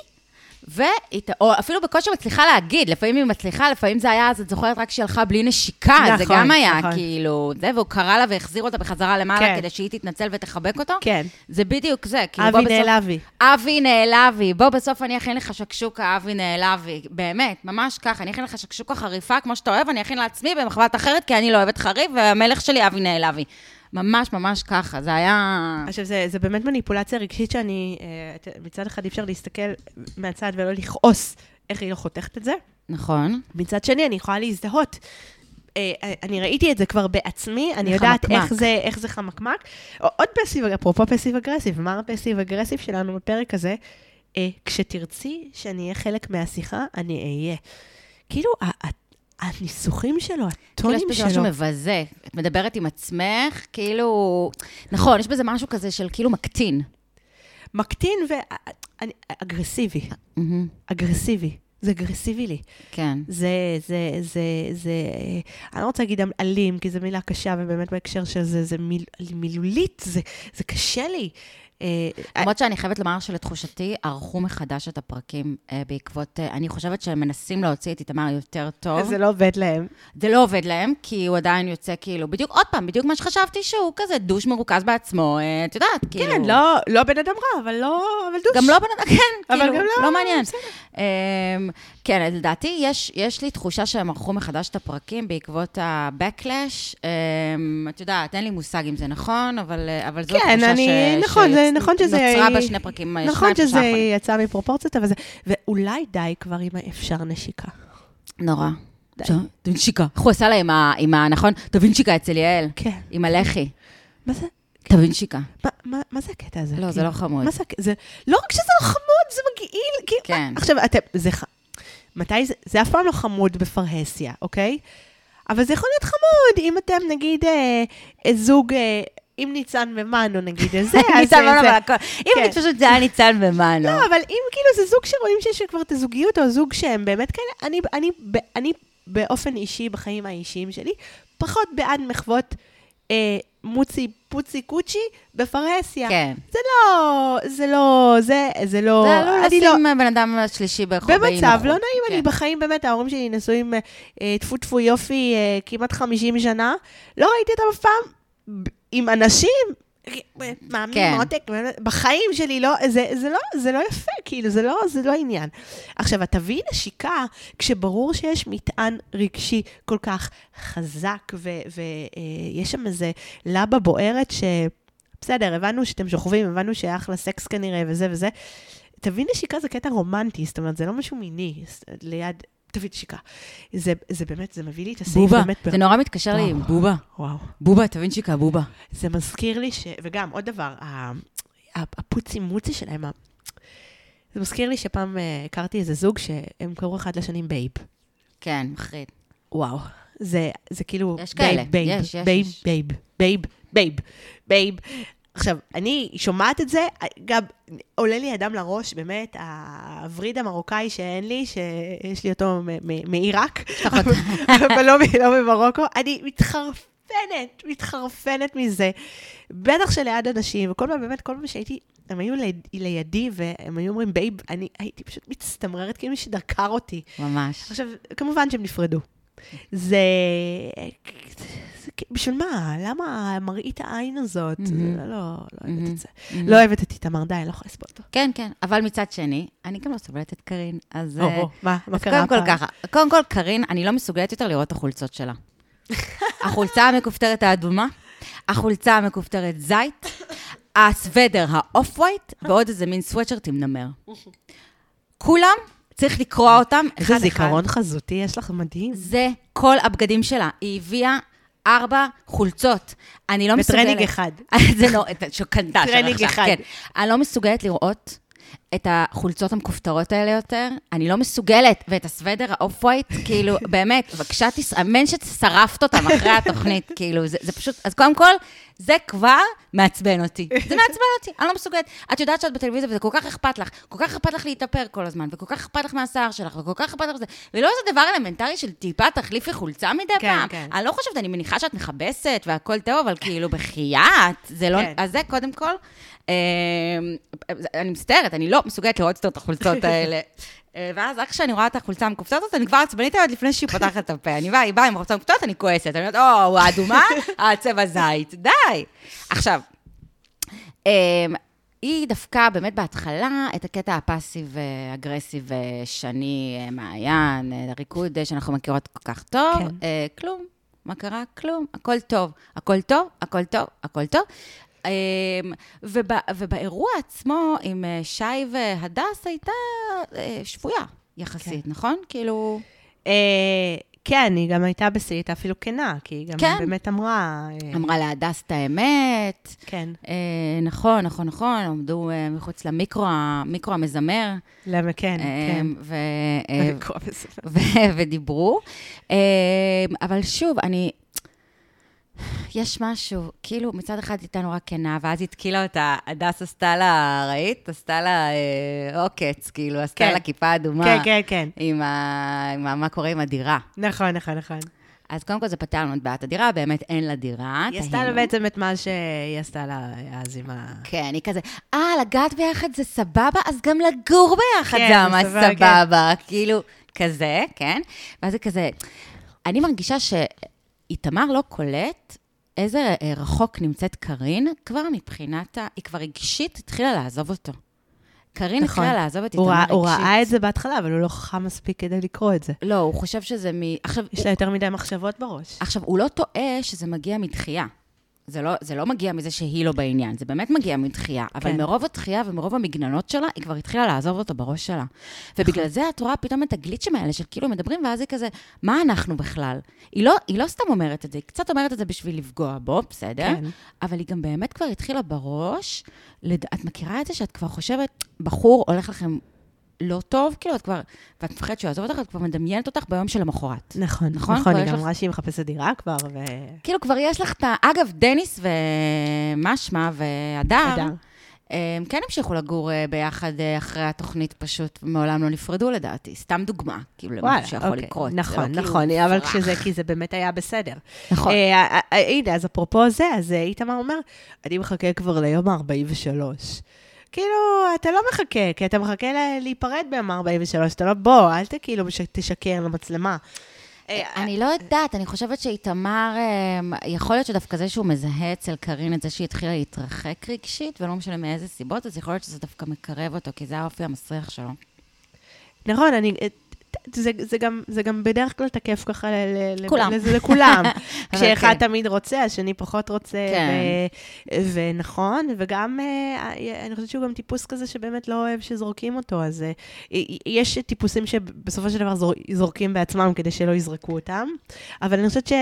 והיא, או אפילו בקושי מצליחה להגיד, לפעמים היא מצליחה, לפעמים זה היה, אז את זוכרת רק שהיא הלכה בלי נשיקה, זה נכון, גם היה, נכון. כאילו, זה, והוא קרא לה והחזיר אותה בחזרה למעלה, כן. כדי שהיא תתנצל ותחבק אותו. כן. זה בדיוק זה, כאילו, אבי. נעלבי. אבי נעלבי, בוא בסוף אני אכין לך שקשוקה, אבי נעלבי. באמת, ממש ככה, אני אכין לך שקשוקה חריפה כמו שאתה אוהב, אני אכין לעצמי במחבת אחרת, כי אני לא אוהבת חריף, והמלך שלי אבי נעלבי. ממש ממש ככה, זה היה... עכשיו, זה, זה באמת מניפולציה רגשית שאני, אה, מצד אחד אי אפשר להסתכל מהצד ולא לכעוס איך היא לא חותכת את זה. נכון. מצד שני, אני יכולה להזדהות. אה, אה, אני ראיתי את זה כבר בעצמי, אני יודעת חמקמק. איך זה, איך זה חמקמק. עוד פסיב, אפרופו פסיב אגרסיב, מה הפסיב אגרסיב שלנו בפרק הזה? כשתרצי שאני אהיה חלק מהשיחה, אני אהיה. כאילו, ה- ה- הניסוחים שלו, כאילו, יש הטונים בזה שלו. משהו מבזה. את מדברת עם עצמך, כאילו... נכון, יש בזה משהו כזה של כאילו מקטין. מקטין ואגרסיבי. מהמם, אגרסיבי. זה אגרסיבי לי. כן. זה, זה, זה, זה, אני לא רוצה להגיד אלים, כי זו מילה קשה, ובאמת בהקשר של זה, זה מיל, מילולית, זה, זה קשה לי. אה, למרות שאני חייבת לומר שלתחושתי, ערכו מחדש את הפרקים אה, בעקבות... אה, אני חושבת שהם מנסים להוציא את איתמר יותר טוב. זה לא עובד להם. זה לא עובד להם, כי הוא עדיין יוצא כאילו, בדיוק, עוד פעם, בדיוק מה שחשבתי שהוא כזה דוש מרוכז בעצמו, את יודעת, כאילו... כן, לא, לא בן אדם רע, אבל לא, אבל דוש. גם לא בן אדם, כן, כאילו, לא- לא מעניין. כן, לדעתי, יש, יש לי תחושה שהם ערכו מחדש את הפרקים בעקבות ה-Backlash. אמ, את יודעת, אין לי מושג אם זה נכון, אבל, אה, אבל זו כן, תחושה אני, ש, נכון, זה, נכון שזה... נוצרה בשני פרקים, אה, נכון שזה האחרונים. יצא מפרופורציות, אבל זה... ואולי די כבר עם האפשר נשיקה. נורא. דווינצ'יקה. איך הוא עשה לה עם ה... עם ה נכון? דווינצ'יקה אצל יעל. כן. עם הלחי. מה זה? דווינצ'יקה. מה, זה הקטע הזה? לא, זה כאילו, לא חמוד. מה זה, לא רק שזה לא חמוד, זה מגעיל. כאילו, כן. עכשיו, אתם, זה, מתי זה, זה אף פעם לא חמוד בפרהסיה, אוקיי? אבל זה יכול להיות חמוד, אם אתם, נגיד, אה, אה, זוג, אה, אם ניצן ומנו, נגיד, אה, זה, אז ניצן זה- מנו, זה- אבל. אם כן. אני פשוט זה היה ניצן ומנו. לא, אבל אם כאילו זה זוג שרואים שיש כבר את הזוגיות, או זוג שהם באמת כאלה, אני, אני, אני באופן אישי, בחיים האישיים שלי, פחות בעד מחוות אה, מוצי פוצי קוצ'י בפרהסיה. כן. זה לא, זה לא, זה, זה לא, זה עלול אני לשים בן אדם שלישי ברחוב במצב לא נעים, כן. אני בחיים באמת, ההורים שלי נשואים אה, אה, טפו טפו יופי אה, כמעט 50 שנה, לא ראיתי אותם אף פעם עם אנשים, מאמין, כן. מותק, בחיים שלי לא, זה, זה לא, זה לא יפה, כאילו, זה לא, זה לא עניין. עכשיו, את תביאי נשיקה כשברור שיש מטען רגשי כל כך חזק, ויש שם איזה לבה בוערת ש... בסדר, הבנו שאתם שוכבים, הבנו שאחלה סקס כנראה, וזה וזה. תביא נשיקה זה קטע רומנטי, זאת אומרת, זה לא משהו מיני, ליד... תביא נשיקה. זה, זה באמת, זה מביא לי את הסעיף בובה, באמת... ב- זה נורא מתקשר לי עם בובה. וואו. בובה, תווינצ'יקה, בובה. זה מזכיר לי ש... וגם, עוד דבר, הפוצי מוצי שלהם, זה מזכיר לי שפעם אה, הכרתי איזה זוג שהם קראו אחד לשני babe. כן, מחריד. וואו. זה, זה כאילו... יש כאלה, babe, babe, יש, יש, babe, יש. babe, babe, babe, babe. עכשיו, אני שומעת את זה, גם עולה לי הדם לראש, באמת, הווריד המרוקאי שאין לי, שיש לי אותו מעיראק, אבל לא לא ממרוקו, אני מתחרפנת, מתחרפנת מזה. בטח שליד אנשים, וכל פעם, באמת, כל פעם שהייתי, הם היו ליד- לידי, והם היו אומרים babe, אני הייתי פשוט מצטמררת כאילו מישהו דקר אותי. ממש. עכשיו, כמובן שהם נפרדו. זה... בשביל מה? למה מראית העין הזאת? מהמם. לא, לא אוהבת. את זה. לא אוהבת את איתמר, די, אני לא יכולה לסבול אותו. כן, כן, אבל מצד שני, אני גם לא סובלת את קארין, אז... אה, מה מה קרה קודם כל? ככה, קודם כל, קארין, אני לא מסוגלת יותר לראות את החולצות שלה. החולצה המכופתרת האדומה, החולצה המכופתרת זית, הסוודר ה off-white, ועוד איזה מין סוואטשרט עם נמר. כולם, צריך לקרוע אותם איזה אחד-אחד. זיכרון חזותי יש לך מדהים. זה כל הבגדים שלה. היא הביאה ארבע חולצות. אני לא מסוגלת... בטרנינג אחד. זה לא, שקנתה טרנינג אחד. כן. אני לא מסוגלת לראות את החולצות המכופתרות האלה יותר. אני לא מסוגלת, ואת הסוודר ה off-white, כאילו, באמת, בבקשה, תס- אמן ששרפת אותם אחרי התוכנית, כאילו, זה, זה פשוט, אז קודם כל, זה כבר מעצבן אותי. זה מעצבן אותי, אני לא מסוגלת. את יודעת שאת בטלוויזיה וזה כל כך אכפת לך, כל כך אכפת לך להתאפר כל הזמן, וכל כך אכפת לך מהשיער שלך, וכל כך אכפת לך זה, ולא איזה דבר אלמנטרי של טיפה תחליפי חולצה מדי כן, פעם. כן. אני לא חושבת, אני מניחה שאת מכבסת והכל טוב, אבל כאילו, בחייאת, זה לא... כן. אז זה קודם כל. אה, אני מצטערת, אני לא מסוגלת לראות יותר את החולצות האלה. אה, ואז רק כשאני רואה את החולצה המכופתרת הזאת, אני כבר עצבנית עוד לפני שהיא פותחת את הפה. אני באה, היא באה עם חולצה מכופתרת, אני כועסת. אני אומרת, או, האדומה, הצבע זית. די. עכשיו, אה, היא דווקא באמת בהתחלה את הקטע ה passive-aggressive שני אה, מעיין, אה, ריקוד אה, שאנחנו מכירות כל כך טוב. כן. כלום, מה קרה? כלום, הכל טוב. הכל טוב, הכל טוב, הכל טוב. וב, ובאירוע עצמו עם אה, שי והדס הייתה אה, שבויה יחסית, נכון? כאילו... אה, כן, היא גם הייתה הייתה אפילו כנה, כי היא גם כן. באמת אמרה... אמרה להדס את האמת. כן. אה, נכון, נכון, נכון, עמדו אה, מחוץ למיקרו המיקרו המזמר. למה כן, אה, כן. ו- אה, בזה. ו- ודיברו. אה, אבל שוב, אני... יש משהו, כאילו, מצד אחד הייתה נורא כנה, ואז התקילה אותה, הדס עשתה לה, ראית? עשתה לה אה, עוקץ, כאילו, עשתה כן. לה כיפה אדומה. כן, כן, כן. עם, ה... עם ה... מה קורה עם הדירה. נכון, נכון, נכון. אז קודם כל זה פתר לנו את בעיית הדירה, באמת אין לה דירה. היא עשתה לה. בעצם את מה שהיא עשתה לה אז עם ה... כן, היא כזה, אה, לגעת ביחד זה סבבה, אז גם לגור ביחד כן, זה ממש סבבה, סבבה. כאילו, כזה, כן? ואז זה כזה, אני מרגישה שאיתמר לא קולט איזה אה, רחוק נמצאת קארין, כבר מבחינת ה... היא כבר רגשית התחילה לעזוב אותו. קארין נכון. התחילה לעזוב את הוא איתמר רגשית. הוא ראה את זה בהתחלה, אבל הוא לא חכם מספיק כדי לקרוא את זה. לא, הוא חושב שזה מ... עכשיו, יש לה יותר מדי מחשבות בראש. עכשיו, הוא לא טועה שזה מגיע מדחייה. זה לא, זה לא מגיע מזה שהיא לא בעניין, זה באמת מגיע מדחייה. אבל כן. מרוב הדחייה ומרוב המגננות שלה, היא כבר התחילה לעזוב אותו בראש שלה. ובגלל זה את רואה פתאום את הגליצ'ים האלה של כאילו מדברים, ואז היא כזה, מה אנחנו בכלל? היא לא, היא לא סתם אומרת את זה, היא קצת אומרת את זה בשביל לפגוע בו, בסדר? כן. אבל היא גם באמת כבר התחילה בראש, לד... את מכירה את זה שאת כבר חושבת, בחור הולך לכם לא טוב, כאילו את כבר, ואת מפחדת שהוא יעזוב אותך, את כבר מדמיינת אותך ביום שלמחרת. נכון, נכון? נכון, היא גם לך- אמרה שהיא מחפשת דירה כבר, ו... כאילו כבר יש לך את ה... אגב, דניס ומשמע והדר, הדר. הם כן המשיכו לגור אה, ביחד אה, אחרי התוכנית פשוט, ומעולם לא נפרדו לדעתי. סתם דוגמה, כאילו, וואלה, שיכול אוקיי. לקרות. נכון, לא כאילו נכון, אבל. כשזה, כי זה באמת היה בסדר. נכון. אה, אה, אה, הנה, אז אפרופו זה, אז אה, איתמר אומר, אני מחכה כבר ליום ה-43. כאילו, אתה לא מחכה, כי אתה מחכה להיפרד ביום ה-43, אתה לא, בוא, אל ת- כאילו מש- תשקר למצלמה. אה, אני לא יודעת, אני חושבת שאיתמר, אה, יכול להיות שדווקא זה שהוא מזהה אצל קארין את זה שהיא התחילה להתרחק רגשית, ולא משנה מאיזה סיבות, אז יכול להיות שזה דווקא מקרב אותו, כי זה האופי המסריח שלו. נכון, אני... זה, זה, גם, זה גם בדרך כלל תקף ככה ל, ל, כולם. לזה לכולם. כשאחד כן. תמיד רוצה, השני פחות רוצה. כן. ו, ונכון, וגם, אה, אני חושבת שהוא גם טיפוס כזה שבאמת לא אוהב שזורקים אותו, אז אה, יש טיפוסים שבסופו של דבר זור, זורקים בעצמם כדי שלא יזרקו אותם, אבל אני חושבת ש...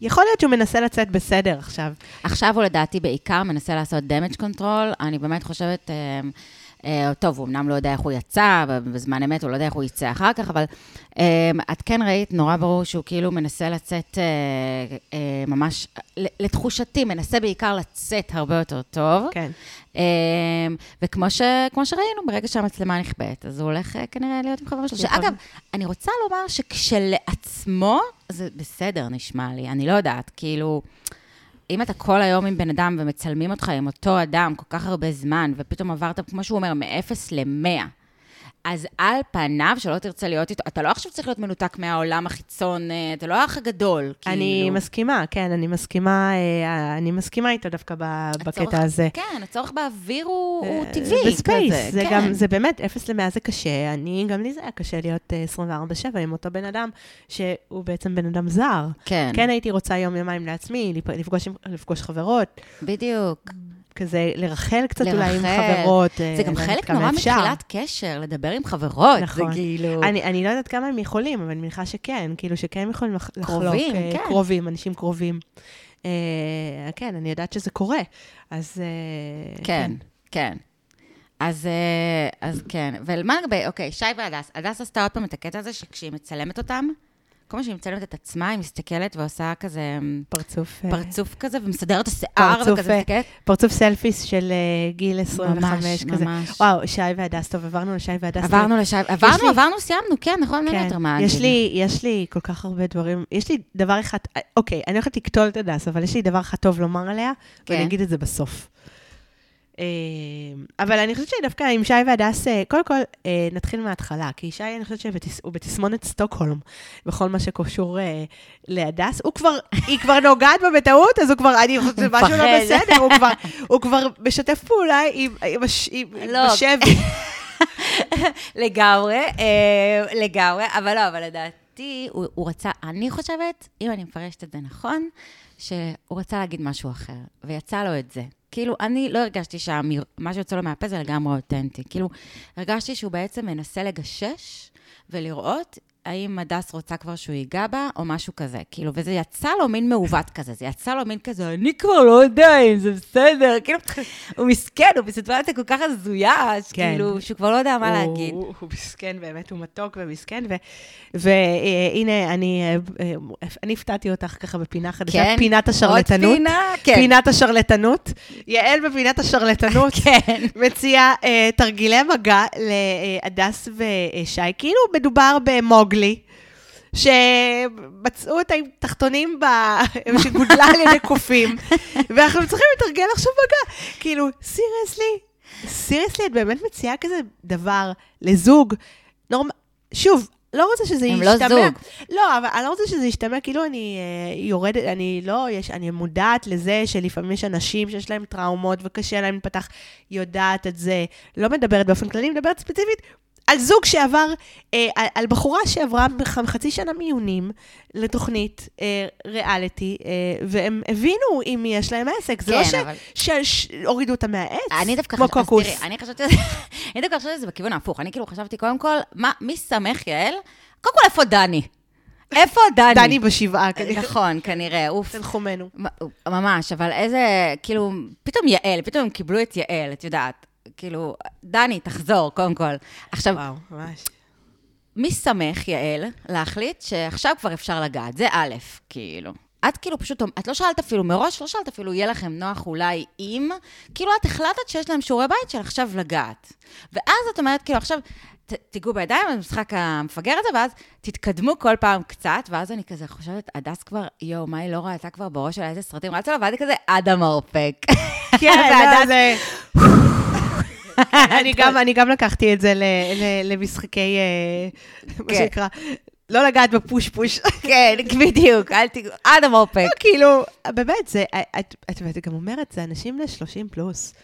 יכול להיות שהוא מנסה לצאת בסדר עכשיו. עכשיו הוא לדעתי בעיקר מנסה לעשות damage control. אני באמת חושבת, אה, אה, טוב, הוא אמנם לא יודע איך הוא יצא, בזמן אמת הוא לא יודע איך הוא יצא אחר כך, אבל אה, את כן ראית, נורא ברור שהוא כאילו מנסה לצאת אה, אה, ממש, לתחושתי, מנסה בעיקר לצאת הרבה יותר טוב. כן. אה, וכמו ש, שראינו, ברגע שהמצלמה נכבדת, אז הוא הולך אה, כנראה להיות עם חברה שלו. נכון. שאגב, אני רוצה לומר שכשלעצמו, זה בסדר, נשמע לי, אני לא יודעת, כאילו... אם אתה כל היום עם בן אדם ומצלמים אותך עם אותו אדם כל כך הרבה זמן, ופתאום עברת, כמו שהוא אומר, מ-0 ל-100, אז על פניו, שלא תרצה להיות איתו, אתה לא עכשיו צריך להיות מנותק מהעולם החיצון, אה, אתה לא האח הגדול, כאילו. אני מסכימה, כן, אני מסכימה, אה, אני מסכימה איתו דווקא ב- הצורך- בקטע הזה. כן, הצורך באוויר הוא, הוא אה, טבעי ב space, כזה, זה כן. גם, זה באמת, 0 ל-100 זה קשה. אני, גם לי זה היה קשה להיות אה, 24-7 עם אותו בן אדם, שהוא בעצם בן אדם זר. כן, כן הייתי רוצה יום-יומיים לעצמי, לפ- לפגוש, לפגוש חברות, בדיוק. כזה לרחל קצת אולי עם לרחל. חברות. אה, זה גם לא חלק נורא. מתחילת קשר, לדבר עם חברות. נכון. זה כאילו... אני, אני לא יודעת כמה הם יכולים, אבל אני מניחה שכן, כאילו שכן יכולים לח- לחלוק. קרובים, אה, כן. קרובים, אנשים קרובים. אה, כן, אני יודעת שזה קורה. אז... אה, כן, כן. אז, אה, אז כן. ומה לגבי, אוקיי, שי והדס, הדס עשתה עוד פעם את הקטע הזה שכשהיא מצלמת אותם, כל פעם שהיא מצלמת את עצמה, היא מסתכלת ועושה כזה אמ, פרצוף... אה, פרצוף כזה, ומסדרת את השיער, פרצוף, וכזה אה, מסתכלת. פרצוף סלפיס של אה, גיל 25 ממש, כזה. ממש. וואו, שי והדס, טוב, עברנו לשי והדס. עברנו לשי, עברנו, לי- עברנו, סיימנו, כן, נכון, כן. יותר מה יש. לי, יש לי כל כך הרבה דברים, יש לי דבר אחד, אוקיי, אני הולכת לקטול את הדס, אבל יש לי דבר אחד טוב לומר עליה, כן. ואני אגיד את זה בסוף. אה, אבל אני חושבת שדווקא עם שי והדס, אה, קודם כל, אה, נתחיל מההתחלה, כי שי, אני חושבת שהוא בתסמונת סטוקהולם, בכל מה שקשור אה, להדס. הוא כבר, היא כבר נוגעת בה בטעות, אז הוא כבר, אני חושבת שמשהו לא מפחד. בסדר, הוא כבר, הוא כבר משתף פעולה עם, עם, הש- עם, עם לא. השבי. לגמרי, לגמרי, אבל לא, אבל לדעתי, הוא, הוא רצה, אני חושבת, אם אני מפרשת את זה נכון, שהוא רצה להגיד משהו אחר, ויצא לו את זה. כאילו, אני לא הרגשתי שמה שיוצא לו מהפה זה לגמרי אותנטי. כאילו, הרגשתי שהוא בעצם מנסה לגשש ולראות האם הדס רוצה כבר שהוא ייגע בה, או משהו כזה. כאילו, וזה יצא לו מין מעוות כזה, זה יצא לו מין כזה, אני כבר לא יודע אם זה בסדר. כאילו, הוא מסכן, הוא בסיטואציה כל כך הזויה, כאילו, שהוא כבר לא יודע מה הוא- להגיד. הוא הוא מסכן, באמת, הוא מתוק ומסכן. והנה, אני אה, אה, אני הפתעתי אותך ככה בפינה חדשה, כן, פינת עוד השרלטנות. פינה, כן. פינת השרלטנות. יעל בפינת השרלטנות. כן. מציעה אה, תרגילי מגע להדס ושי, כאילו מדובר במוגלי. שמצאו את התחתונים ב... שגודלה על ידי קופים, ואנחנו צריכים לתרגל עכשיו מגע. כאילו, סיריוסלי, סיריוסלי, את באמת מציעה כזה דבר לזוג נורמ... שוב, לא רוצה שזה הם ישתמע... לא זוג. לא, אבל אני לא רוצה שזה ישתמע כאילו אני אה, יורדת, אני לא, יש, אני מודעת לזה שלפעמים יש אנשים שיש להם טראומות וקשה להם לפתח, יודעת את זה. לא מדברת באופן כללי, מדברת ספציפית על זוג שעבר, אה, על, על בחורה שעברה חצי שנה מיונים לתוכנית אה, ריאליטי, אה, והם הבינו עם מי יש להם עסק. זה כן, לא ש- אבל- שהורידו אותם מהעץ, אני דווקא כמו קוקוס. תראי, אני חשבתי אני דווקא חשבתי על זה בכיוון ההפוך. אני כאילו חשבתי, קודם כל, מה, מי שמח, יעל? קודם כל, איפה דני? איפה דני? דני בשבעה, כנראה. נכון, כנראה, אוף. תנחומינו. מ- ממש, אבל איזה, כאילו, פתאום יעל, פתאום הם קיבלו את יעל, את יודעת. כאילו, דני, תחזור, קודם כל. עכשיו, וואו, ממש. מי שמח, יעל, להחליט שעכשיו כבר אפשר לגעת? זה א', כאילו. את כאילו פשוט, את לא שאלת אפילו, מראש לא שאלת אפילו, יהיה לכם נוח אולי אם, כאילו את החלטת שיש להם שיעורי בית של עכשיו לגעת. ואז את אומרת, כאילו, עכשיו, ת, תיגעו בידיים, המשחק המפגר הזה, ואז תתקדמו כל פעם קצת, ואז אני כזה חושבת, הדס כבר, יואו, מה היא לא ראתה כבר בראש שלה איזה סרטים רצה לו, ואז היא כזה, עד המרפק. כן, לא, זה... אני גם, אני גם לקחתי את זה ל- ל- למשחקי, אה, מה כן. שנקרא, לא לגעת בפוש פוש. כן, בדיוק, אל תיגעו, עד המרפק. כאילו, באמת, זה, את, את, ואת גם אומרת, זה אנשים ל-30 פלוס.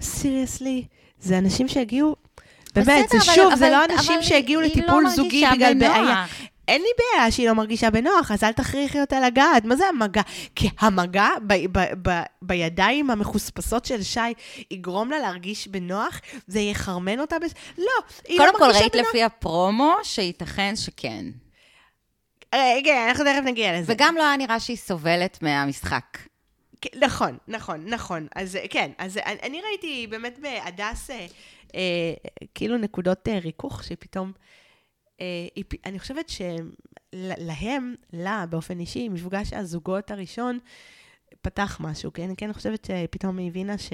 סיריוסלי, זה אנשים שהגיעו, באמת, זה שוב, זה לא אנשים שהגיעו לא לטיפול זוגי בגלל. בעיה. אין לי בעיה שהיא לא מרגישה בנוח, אז אל תכריחי אותה לגעת. מה זה המגע? כי המגע ב, ב, ב, בידיים המחוספסות של שי יגרום לה להרגיש בנוח? זה יחרמן אותה? בש... לא, היא קודם לא כל, מרגישה ראית בנוח. לפי הפרומו שייתכן שכן. רגע, אנחנו תכף נגיע לזה. וגם לא היה נראה שהיא סובלת מהמשחק. כן, נכון, נכון, נכון. אז אה, כן, אז אני, אני ראיתי באמת בהדס, אה, אה, כאילו נקודות אה, ריכוך, שפתאום, אה, אני חושבת שלהם, לה באופן אישי, מפגש הזוגות הראשון, פתח משהו, כן? כן, אני חושבת שפתאום היא הבינה ש...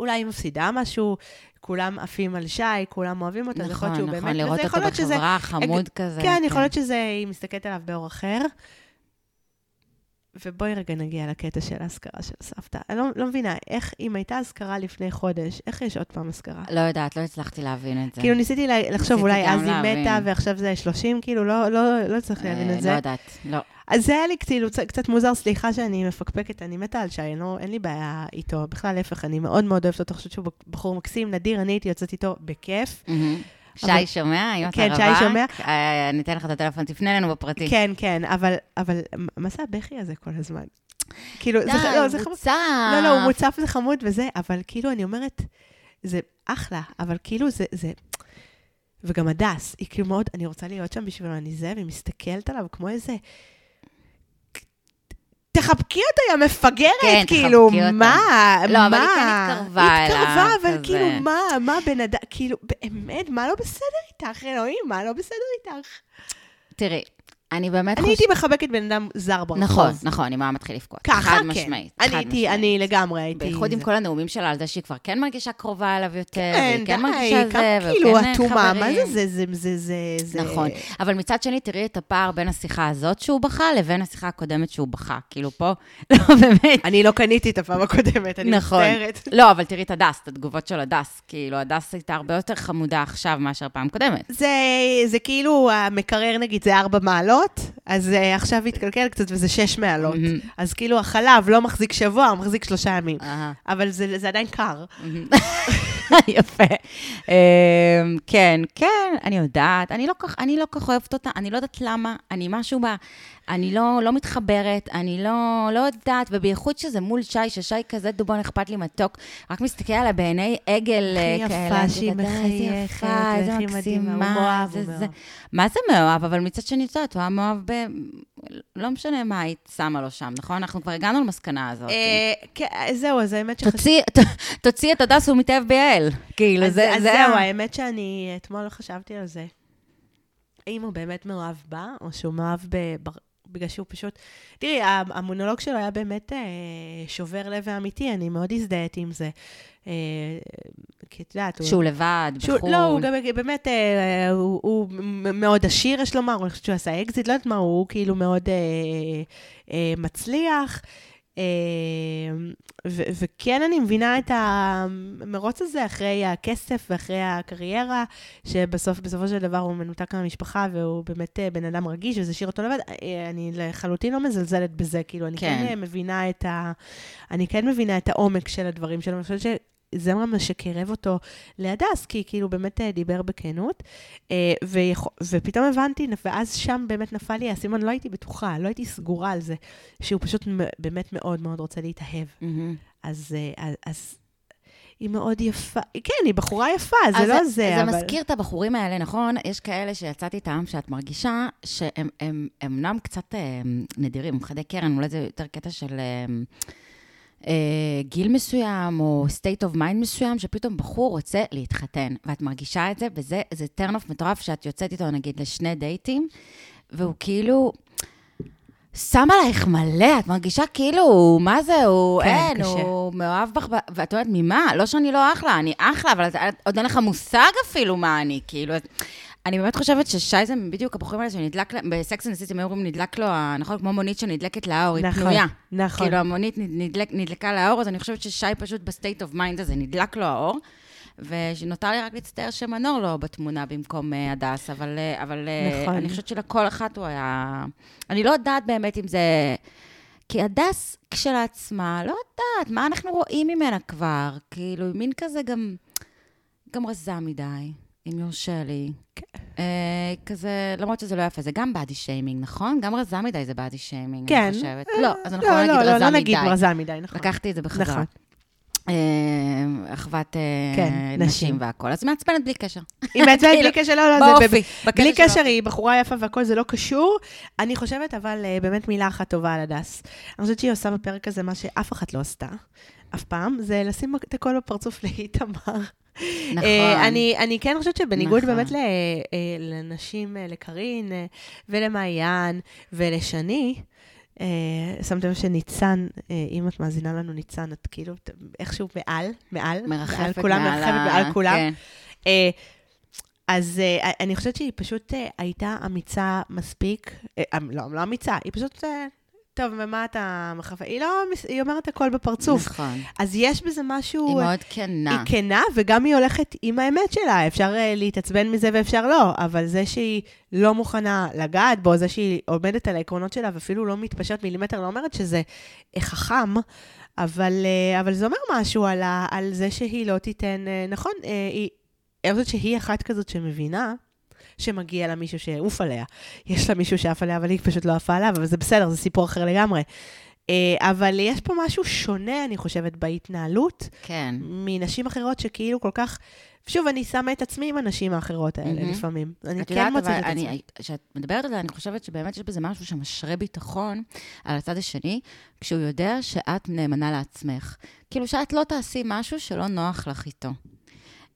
אולי היא מפסידה משהו, כולם עפים על שי, כולם אוהבים אז יכול להיות נכון, שהוא נכון, באמת... לראות אותו להיות שזה- בחברה, חמוד כזה. כן, יכול להיות שזה, היא מסתכלת עליו באור אחר. ובואי רגע נגיע לקטע של האזכרה של סבתא. אני לא, לא מבינה, איך, אם הייתה אזכרה לפני חודש, איך יש עוד פעם אזכרה? לא יודעת, לא הצלחתי להבין את זה. כאילו ניסיתי לה- לחשוב, ניסיתי אולי אז היא. מתה ועכשיו זה 30, כאילו לא, לא, לא הצלחתי להבין אה, את זה. לא יודעת, לא. אז זה היה לי כאילו קצת- מוזר, סליחה שאני מפקפקת, אני מתה על שי, לא, אין לי בעיה איתו, בכלל להפך, אני מאוד מאוד אוהבת אותו, חושבת שהוא בחור מקסים, נדיר, אני הייתי יוצאת איתו בכיף. מהמם. שי שומע? אם אתה כן, רווק, שי שומע. אה, ניתן לך את הטלפון, תפנה אלינו בפרטי. כן, כן, אבל, אבל מה זה הבכי הזה כל הזמן? כאילו, די, זה, לא, זה חמוד. לא, לא, הוא מוצף וחמוד וזה, אבל כאילו, אני אומרת, זה אחלה, אבל כאילו, זה, זה, וגם הדס, היא כאילו מאוד, אני רוצה להיות שם בשבילו, אני זה, והיא מסתכלת עליו כמו איזה... תחבקי אותה, יא מפגרת, כן, כאילו, תחבקי אותה. מה, לא, אבל מה? היא כן התקרבה אליו, התקרבה, אבל כזה. כאילו, מה, מה בן אדם, כאילו, באמת, מה לא בסדר איתך, אלוהים, מה לא בסדר איתך? תראי, אני באמת אני חושבת... הייתי מחבקת בן אדם זר ברחוב. נכון, נכון, אם היה מתחיל לבכות. ככה, חד כן. משמעית. אני חד הייתי. אני לגמרי הייתי... בייחוד עם. כל הנאומים שלה על זה שהיא כבר כן מרגישה קרובה אליו יותר, כן, והיא כן מרגישה זה, כאילו וכן אטומה, מה חברים. זה, זה, זה, זה, זה. נכון. אבל מצד שני, תראי את הפער בין השיחה הזאת שהוא בכה, לבין השיחה הקודמת שהוא בכה. כאילו פה, לא, באמת. אני לא קניתי את הפעם הקודמת, אני נכון. מצטערת. לא, אבל תראי את הדס, את התגובות של הדס. כאילו, הדס הייתה הרבה יותר חמודה עכשיו מאשר פעם קודמת. זה כאילו, המקרר נגיד זה ארבע מעלות, אז uh, עכשיו התקלקל קצת וזה שש מעלות. מהמם. אז כאילו החלב לא מחזיק שבוע, הוא מחזיק שלושה ימים. אהה. אבל זה, זה עדיין קר. יפה. אמ, כן, כן, אני יודעת. אני לא כך, אני לא כך אוהבת אותה, אני לא יודעת למה, אני משהו בה, אני לא, לא מתחברת, אני לא, לא יודעת, ובייחוד שזה מול שי, ששי כזה דובון אכפת לי מתוק, רק מסתכל עליה בעיני עגל אה, הכי כאלה. יפה שהיא מחייכת, והכי מדהימה, הוא מאוהב, זה, הוא זה. מאוהב. מה זה מאוהב? אבל מצד שני, את יודעת, הוא היה מאוהב ב... לא משנה מה היית שמה לו שם, נכון? אנחנו כבר הגענו למסקנה הזאת. אה, כן, זהו, אז האמת שחשבתי... תוציא, את הדס, הוא מתאהב ביעל. כאילו, אז, זה... אז זה זהו, האמת שאני אתמול חשבתי על זה. האם הוא באמת מאוהב בה, או שהוא מאוהב ב... בגלל שהוא פשוט... תראי, המונולוג שלו היה באמת אה, שובר לב ואמיתי, אני מאוד הזדהיתי עם זה. אה, כי את יודעת, הוא... שהוא לבד, שהוא, בחו"ל. לא, הוא גם באמת, אה, הוא, הוא מאוד עשיר, יש לומר, אני חושבת שהוא עשה אקזיט, לא יודעת מה, הוא כאילו מאוד אה, אה, מצליח. אה, ו- וכן, אני מבינה את המרוץ הזה אחרי הכסף ואחרי הקריירה, שבסוף, בסופו של דבר הוא מנותק מהמשפחה, והוא באמת אה, בן אדם רגיש, וזה השאיר אותו לבד. אה, אני לחלוטין לא מזלזלת בזה, כאילו, אני כן, כן. כן מבינה את ה... אני כן מבינה את העומק של הדברים שלו, אני חושבת ש... זה מה שקירב אותו להדס, כי כאילו באמת אה, דיבר בכנות. אה, ויכול, ופתאום הבנתי, ואז שם באמת נפל לי האסימון, לא הייתי בטוחה, לא הייתי סגורה על זה, שהוא פשוט באמת מאוד מאוד רוצה להתאהב. אז, אה, אז, אז היא מאוד יפה, כן, היא בחורה יפה, זה אז לא זה, זה אבל... מזכיר את הבחורים האלה, נכון? יש כאלה שיצאת איתם, שאת מרגישה שהם הם, הם אמנם קצת אה, נדירים, חדי קרן, אולי זה יותר קטע של אה, גיל מסוים, או state of mind מסוים, שפתאום בחור רוצה להתחתן, ואת מרגישה את זה, וזה זה turn off מטורף שאת יוצאת איתו, נגיד, לשני דייטים, והוא כאילו... שם עלייך מלא, את מרגישה כאילו, מה זה, הוא, כן, אין, קשה. הוא מאוהב בך, ואת אומרת, ממה? לא שאני לא אחלה, אני אחלה, אבל את- עוד אין לך מושג אפילו מה אני, כאילו, את- אני באמת חושבת ששי זה בדיוק הבחורים האלה שנדלק, ב Sex and City, הם היו אומרים, נדלק לו, נכון, כמו מונית שנדלקת לאור, היא נכון, פנויה. נכון. כאילו, המונית נד- נדלק, נדלקה לאור, אז אני חושבת ששי פשוט ב state of mind הזה, נדלק לו האור. ונותר לי רק להצטער שמנור לא בתמונה במקום אה, הדס, אבל, אה, אבל אה, נכון. אני חושבת שלכל אחת הוא היה... אני לא יודעת באמת אם זה... כי הדס כשלעצמה, לא יודעת, מה אנחנו רואים ממנה כבר? כאילו, מין כזה גם, גם רזה מדי, אם יורשה לי. אה, כזה, למרות שזה לא יפה, זה גם באדי שיימינג, נכון? גם רזה מדי זה באדי שיימינג, כן. אני חושבת. לא, אז אנחנו לא, לא נגיד לא, רזה לא, לא מדי. נגיד רזה מדי, נכון. לקחתי את זה בחזרה. נכון. אה, אחוות אה, כן, נשים. והכול, אז מעצבנת בלי קשר. היא מעצבנת בלי כאילו, קשר, לא, לא, זה... באופי, בלי קשר. היא בחורה יפה והכל, זה לא קשור. אני חושבת, אבל אה, באמת מילה אחת טובה על הדס. אני חושבת שהיא עושה בפרק הזה מה שאף אחת לא עשתה, אף פעם, זה לשים את הכל בפרצוף לאיתמר. נכון. אה, אני, אני כן חושבת שבניגוד נכון. באמת ל, אה, לנשים, אה, לקרין ולמעיין ולשני, שמתם שניצן, אם את מאזינה לנו ניצן, את כאילו איכשהו מעל, מעל, מעל מרחפת כולם, מעל מרחפת ה- מעל כולם. כן. אז אני חושבת שהיא פשוט הייתה אמיצה מספיק, אמ- לא, לא אמיצה, היא פשוט, טוב, ומה אתה מחפה? היא לא, היא אומרת הכל בפרצוף. נכון. אז יש בזה משהו... היא אה, מאוד כנה. היא כנה, וגם היא הולכת עם האמת שלה. אפשר uh, להתעצבן מזה ואפשר לא, אבל זה שהיא לא מוכנה לגעת בו, זה שהיא עומדת על העקרונות שלה ואפילו לא מתפשרת מילימטר, לא אומרת שזה אה, חכם, אבל, uh, אבל זה אומר משהו על, ה, על זה שהיא לא תיתן... Uh, נכון, היא... אני חושבת שהיא אחת כזאת שמבינה שמגיע לה מישהו שעוף עליה. יש לה מישהו שעף עליה, אבל היא פשוט לא עפה עליו, אבל זה בסדר, זה סיפור אחר לגמרי. אה, אבל יש פה משהו שונה, אני חושבת, בהתנהלות כן. מנשים אחרות שכאילו כל כך... שוב, אני שמה את עצמי עם הנשים האחרות האלה מהמם. לפעמים. אני כן יודעת, מוצאת את עצמי. אני, כשאת מדברת על זה, אני חושבת שבאמת יש בזה משהו שמשרה ביטחון על הצד השני, כשהוא יודע שאת נאמנה לעצמך. כאילו שאת לא תעשי משהו שלא נוח לך איתו.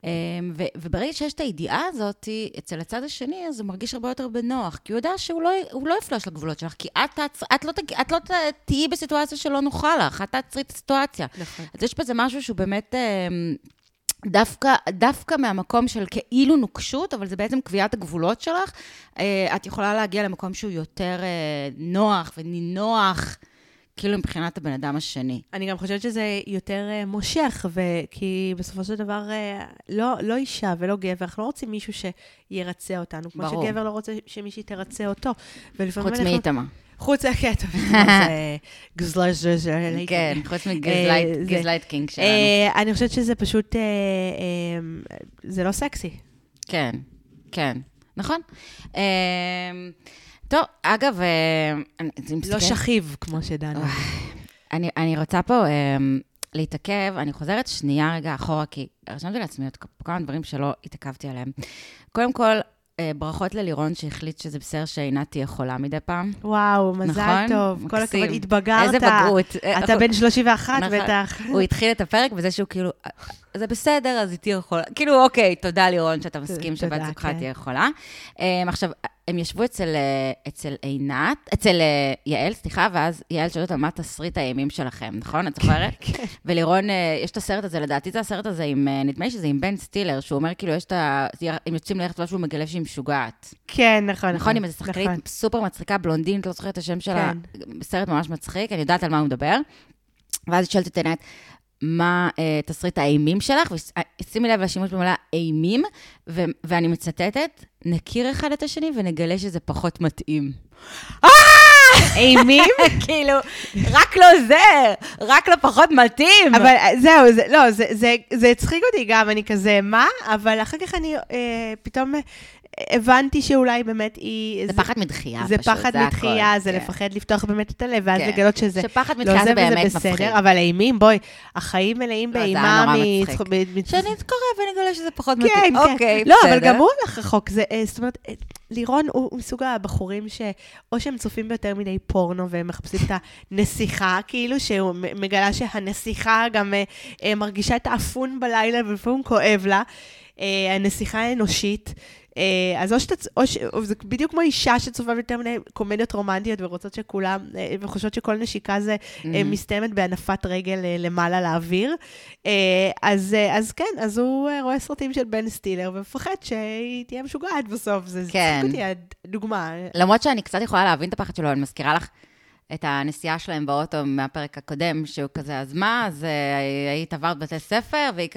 אמ, ו- וברגע שיש את הידיעה הזאת אצל הצד השני, אז הוא מרגיש הרבה יותר בנוח, כי הוא יודע שהוא לא, לא יפלוש לגבולות שלך, כי את, תעצ... את לא, תג... את לא ת... תהיי בסיטואציה שלא נוחה לך, את תעצרי את הסיטואציה. נכון. אז יש בזה משהו שהוא באמת אמ, דווקא, דווקא מהמקום של כאילו נוקשות, אבל זה בעצם קביעת הגבולות שלך, אה, את יכולה להגיע למקום שהוא יותר אה, נוח ונינוח, כאילו מבחינת הבן אדם השני. אני גם חושבת שזה יותר uh, מושך, ו- כי בסופו של דבר, אה, לא, לא אישה ולא גבר, אנחנו לא רוצים מישהו שירצה אותנו, כמו ברור. שגבר לא רוצה שמישהי תרצה אותו. חוץ מאיתמר. חוץ, כן, טוב, זה גזלז'ז'ז'. כן, חוץ אה, מ gaslight king שלנו. אה, אני חושבת שזה פשוט, אה, אה, זה לא סקסי. כן, כן, נכון. אה, טוב, אגב, אה, לא שכיב, כמו שדנה. אני, אני רוצה פה um, להתעכב, אני חוזרת שנייה רגע אחורה, כי רשמתי לעצמי עוד כמה דברים שלא התעכבתי עליהם. קודם כל, uh, ברכות ללירון שהחליט שזה בסדר שעינת תהיה חולה מדי פעם. וואו, מזל נכון? טוב. כל מקסים. הכבוד, התבגרת. איזה בגרות. אתה בן 31 נכון. בטח. הוא התחיל את הפרק בזה שהוא כאילו, זה בסדר, אז היא תהיה חולה. כאילו, אוקיי, תודה לירון שאתה מסכים שבת זוגך כן. תהיה חולה. Um, עכשיו, הם ישבו אצל, אה, אצל עינת, אצל אה, יעל, סליחה, ואז יעל שואלת אותה מה תסריט האימים שלכם, נכון? את זוכרת? כן. ולירון, אה, יש את הסרט הזה, לדעתי זה הסרט הזה עם, נדמה לי שזה עם בן סטילר, שהוא אומר כאילו, יש את ה... הם יוצאים ללכת משהו, הוא מגלה שהיא משוגעת. כן, נכון, נכון, עם איזה שחקנית נכון. סופר מצחיקה, בלונדינית, לא זוכרת את השם שלה. כן. סרט ממש מצחיק, אני יודעת על מה הוא מדבר. ואז היא שואלת את עינת, מה אה, תסריט האימים שלך? ושימי לב לשימוש במילה אימים, ו- ואני מצטטת, נכיר אחד את השני ונגלה שזה פחות מתאים. אימים? כאילו, רק לא זה, רק לא פחות מתאים. אבל אה, זהו, זה, לא, זה, זה, זה הצחיק אותי גם, אני כזה, מה? אבל אחר כך אני אה, פתאום אה, הבנתי שאולי באמת היא... זה פחד מדחייה זה פשוט, פחד הכל, מתחייה, זה כן. לפחד לפתוח באמת את הלב, ואז כן. לגלות שזה שפחד לא מדחייה זה זה וזה באמת מפחיד. בסדר, אבל אימים, בואי, החיים מלאים לא, זה באימה. מ- שאני אתקרב ונגלה שזה פחות כן, מתאים. כן. אוקיי, לא, אבל בסדר. גם הוא הלך רחוק. זה, אה, זאת אומרת, אה, לירון הוא הוא מסוג הבחורים שאו שהם צופים ביותר מדי פורנו והם מחפשים את הנסיכה, כאילו שהוא מגלה שהנסיכה גם אה, מרגישה את האפון בלילה ולפעמים כואב לה. הנסיכה האנושית. אה, אז או שאתה, או ש... או זה בדיוק כמו אישה שצופה ביותר מיני קומדיות רומנטיות ורוצות שכולם, אה, וחושבות שכל נשיקה זה אה, מסתיימת בהנפת רגל למעלה לאוויר. אז, אז כן, אז הוא אה, רואה סרטים של בן סטילר ומפחד שהיא תהיה משוגעת בסוף. זה כן. אותי הדוגמה. למרות שאני קצת יכולה להבין את הפחד שלו, אני מזכירה לך את הנסיעה שלהם באוטו מהפרק הקודם, שהוא כזה, אז מה, אז אה, היית עברת בתי ספר, והיא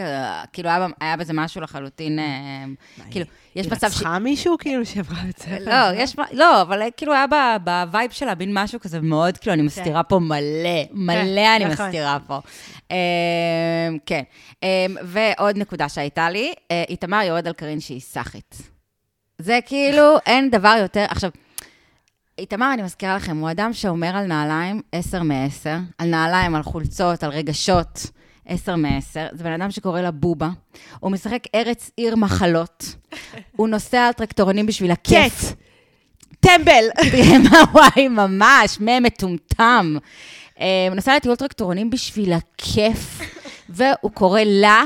כאילו היה, היה בזה משהו לחלוטין, אה, כאילו, יש היא מצב ש... רצחה מישהו כאילו שעברה את זה? לא, יש, לא, אבל אה, כאילו היה ב vibe שלה מין משהו כזה מאוד, כאילו, אני מסתירה פה מלא, מלא אני נכון. מסתירה פה. אה, כן. אה, ועוד נקודה שהייתה לי, איתמר יורד על קרין שהיא סאחית. זה כאילו, אין דבר יותר, עכשיו, איתמר, אני מזכירה לכם, הוא אדם שאומר על נעליים 10 מ-10, על נעליים, על חולצות, על רגשות, 10 מ-10. זה בן אדם שקורא לה בובה. הוא משחק ארץ עיר מחלות. הוא נוסע על טרקטורונים בשביל הכיף. טמבל! וואי, ממש, מ' מטומטם. אה, הוא נוסע לטיול טרקטורונים בשביל הכיף, והוא קורא לה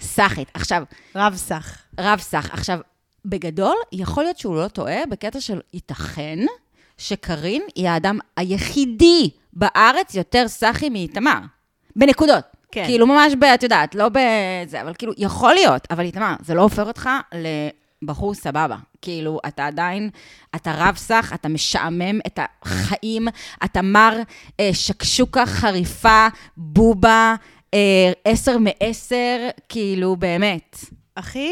סאחית. עכשיו, רב סך. רב סך. עכשיו, בגדול, יכול להיות שהוא לא טועה בקטע של ייתכן שקרין היא האדם היחידי בארץ יותר סאחי מאיתמר. בנקודות. כן. כאילו, ממש ב... את יודעת, לא בזה, אבל כאילו, יכול להיות, אבל איתמר, זה לא הופך אותך לבחור סבבה. כאילו, אתה עדיין, אתה רב סך, אתה משעמם את החיים, אתה מר אה, שקשוקה חריפה, בובה, אה, עשר מעשר, כאילו, באמת. הכי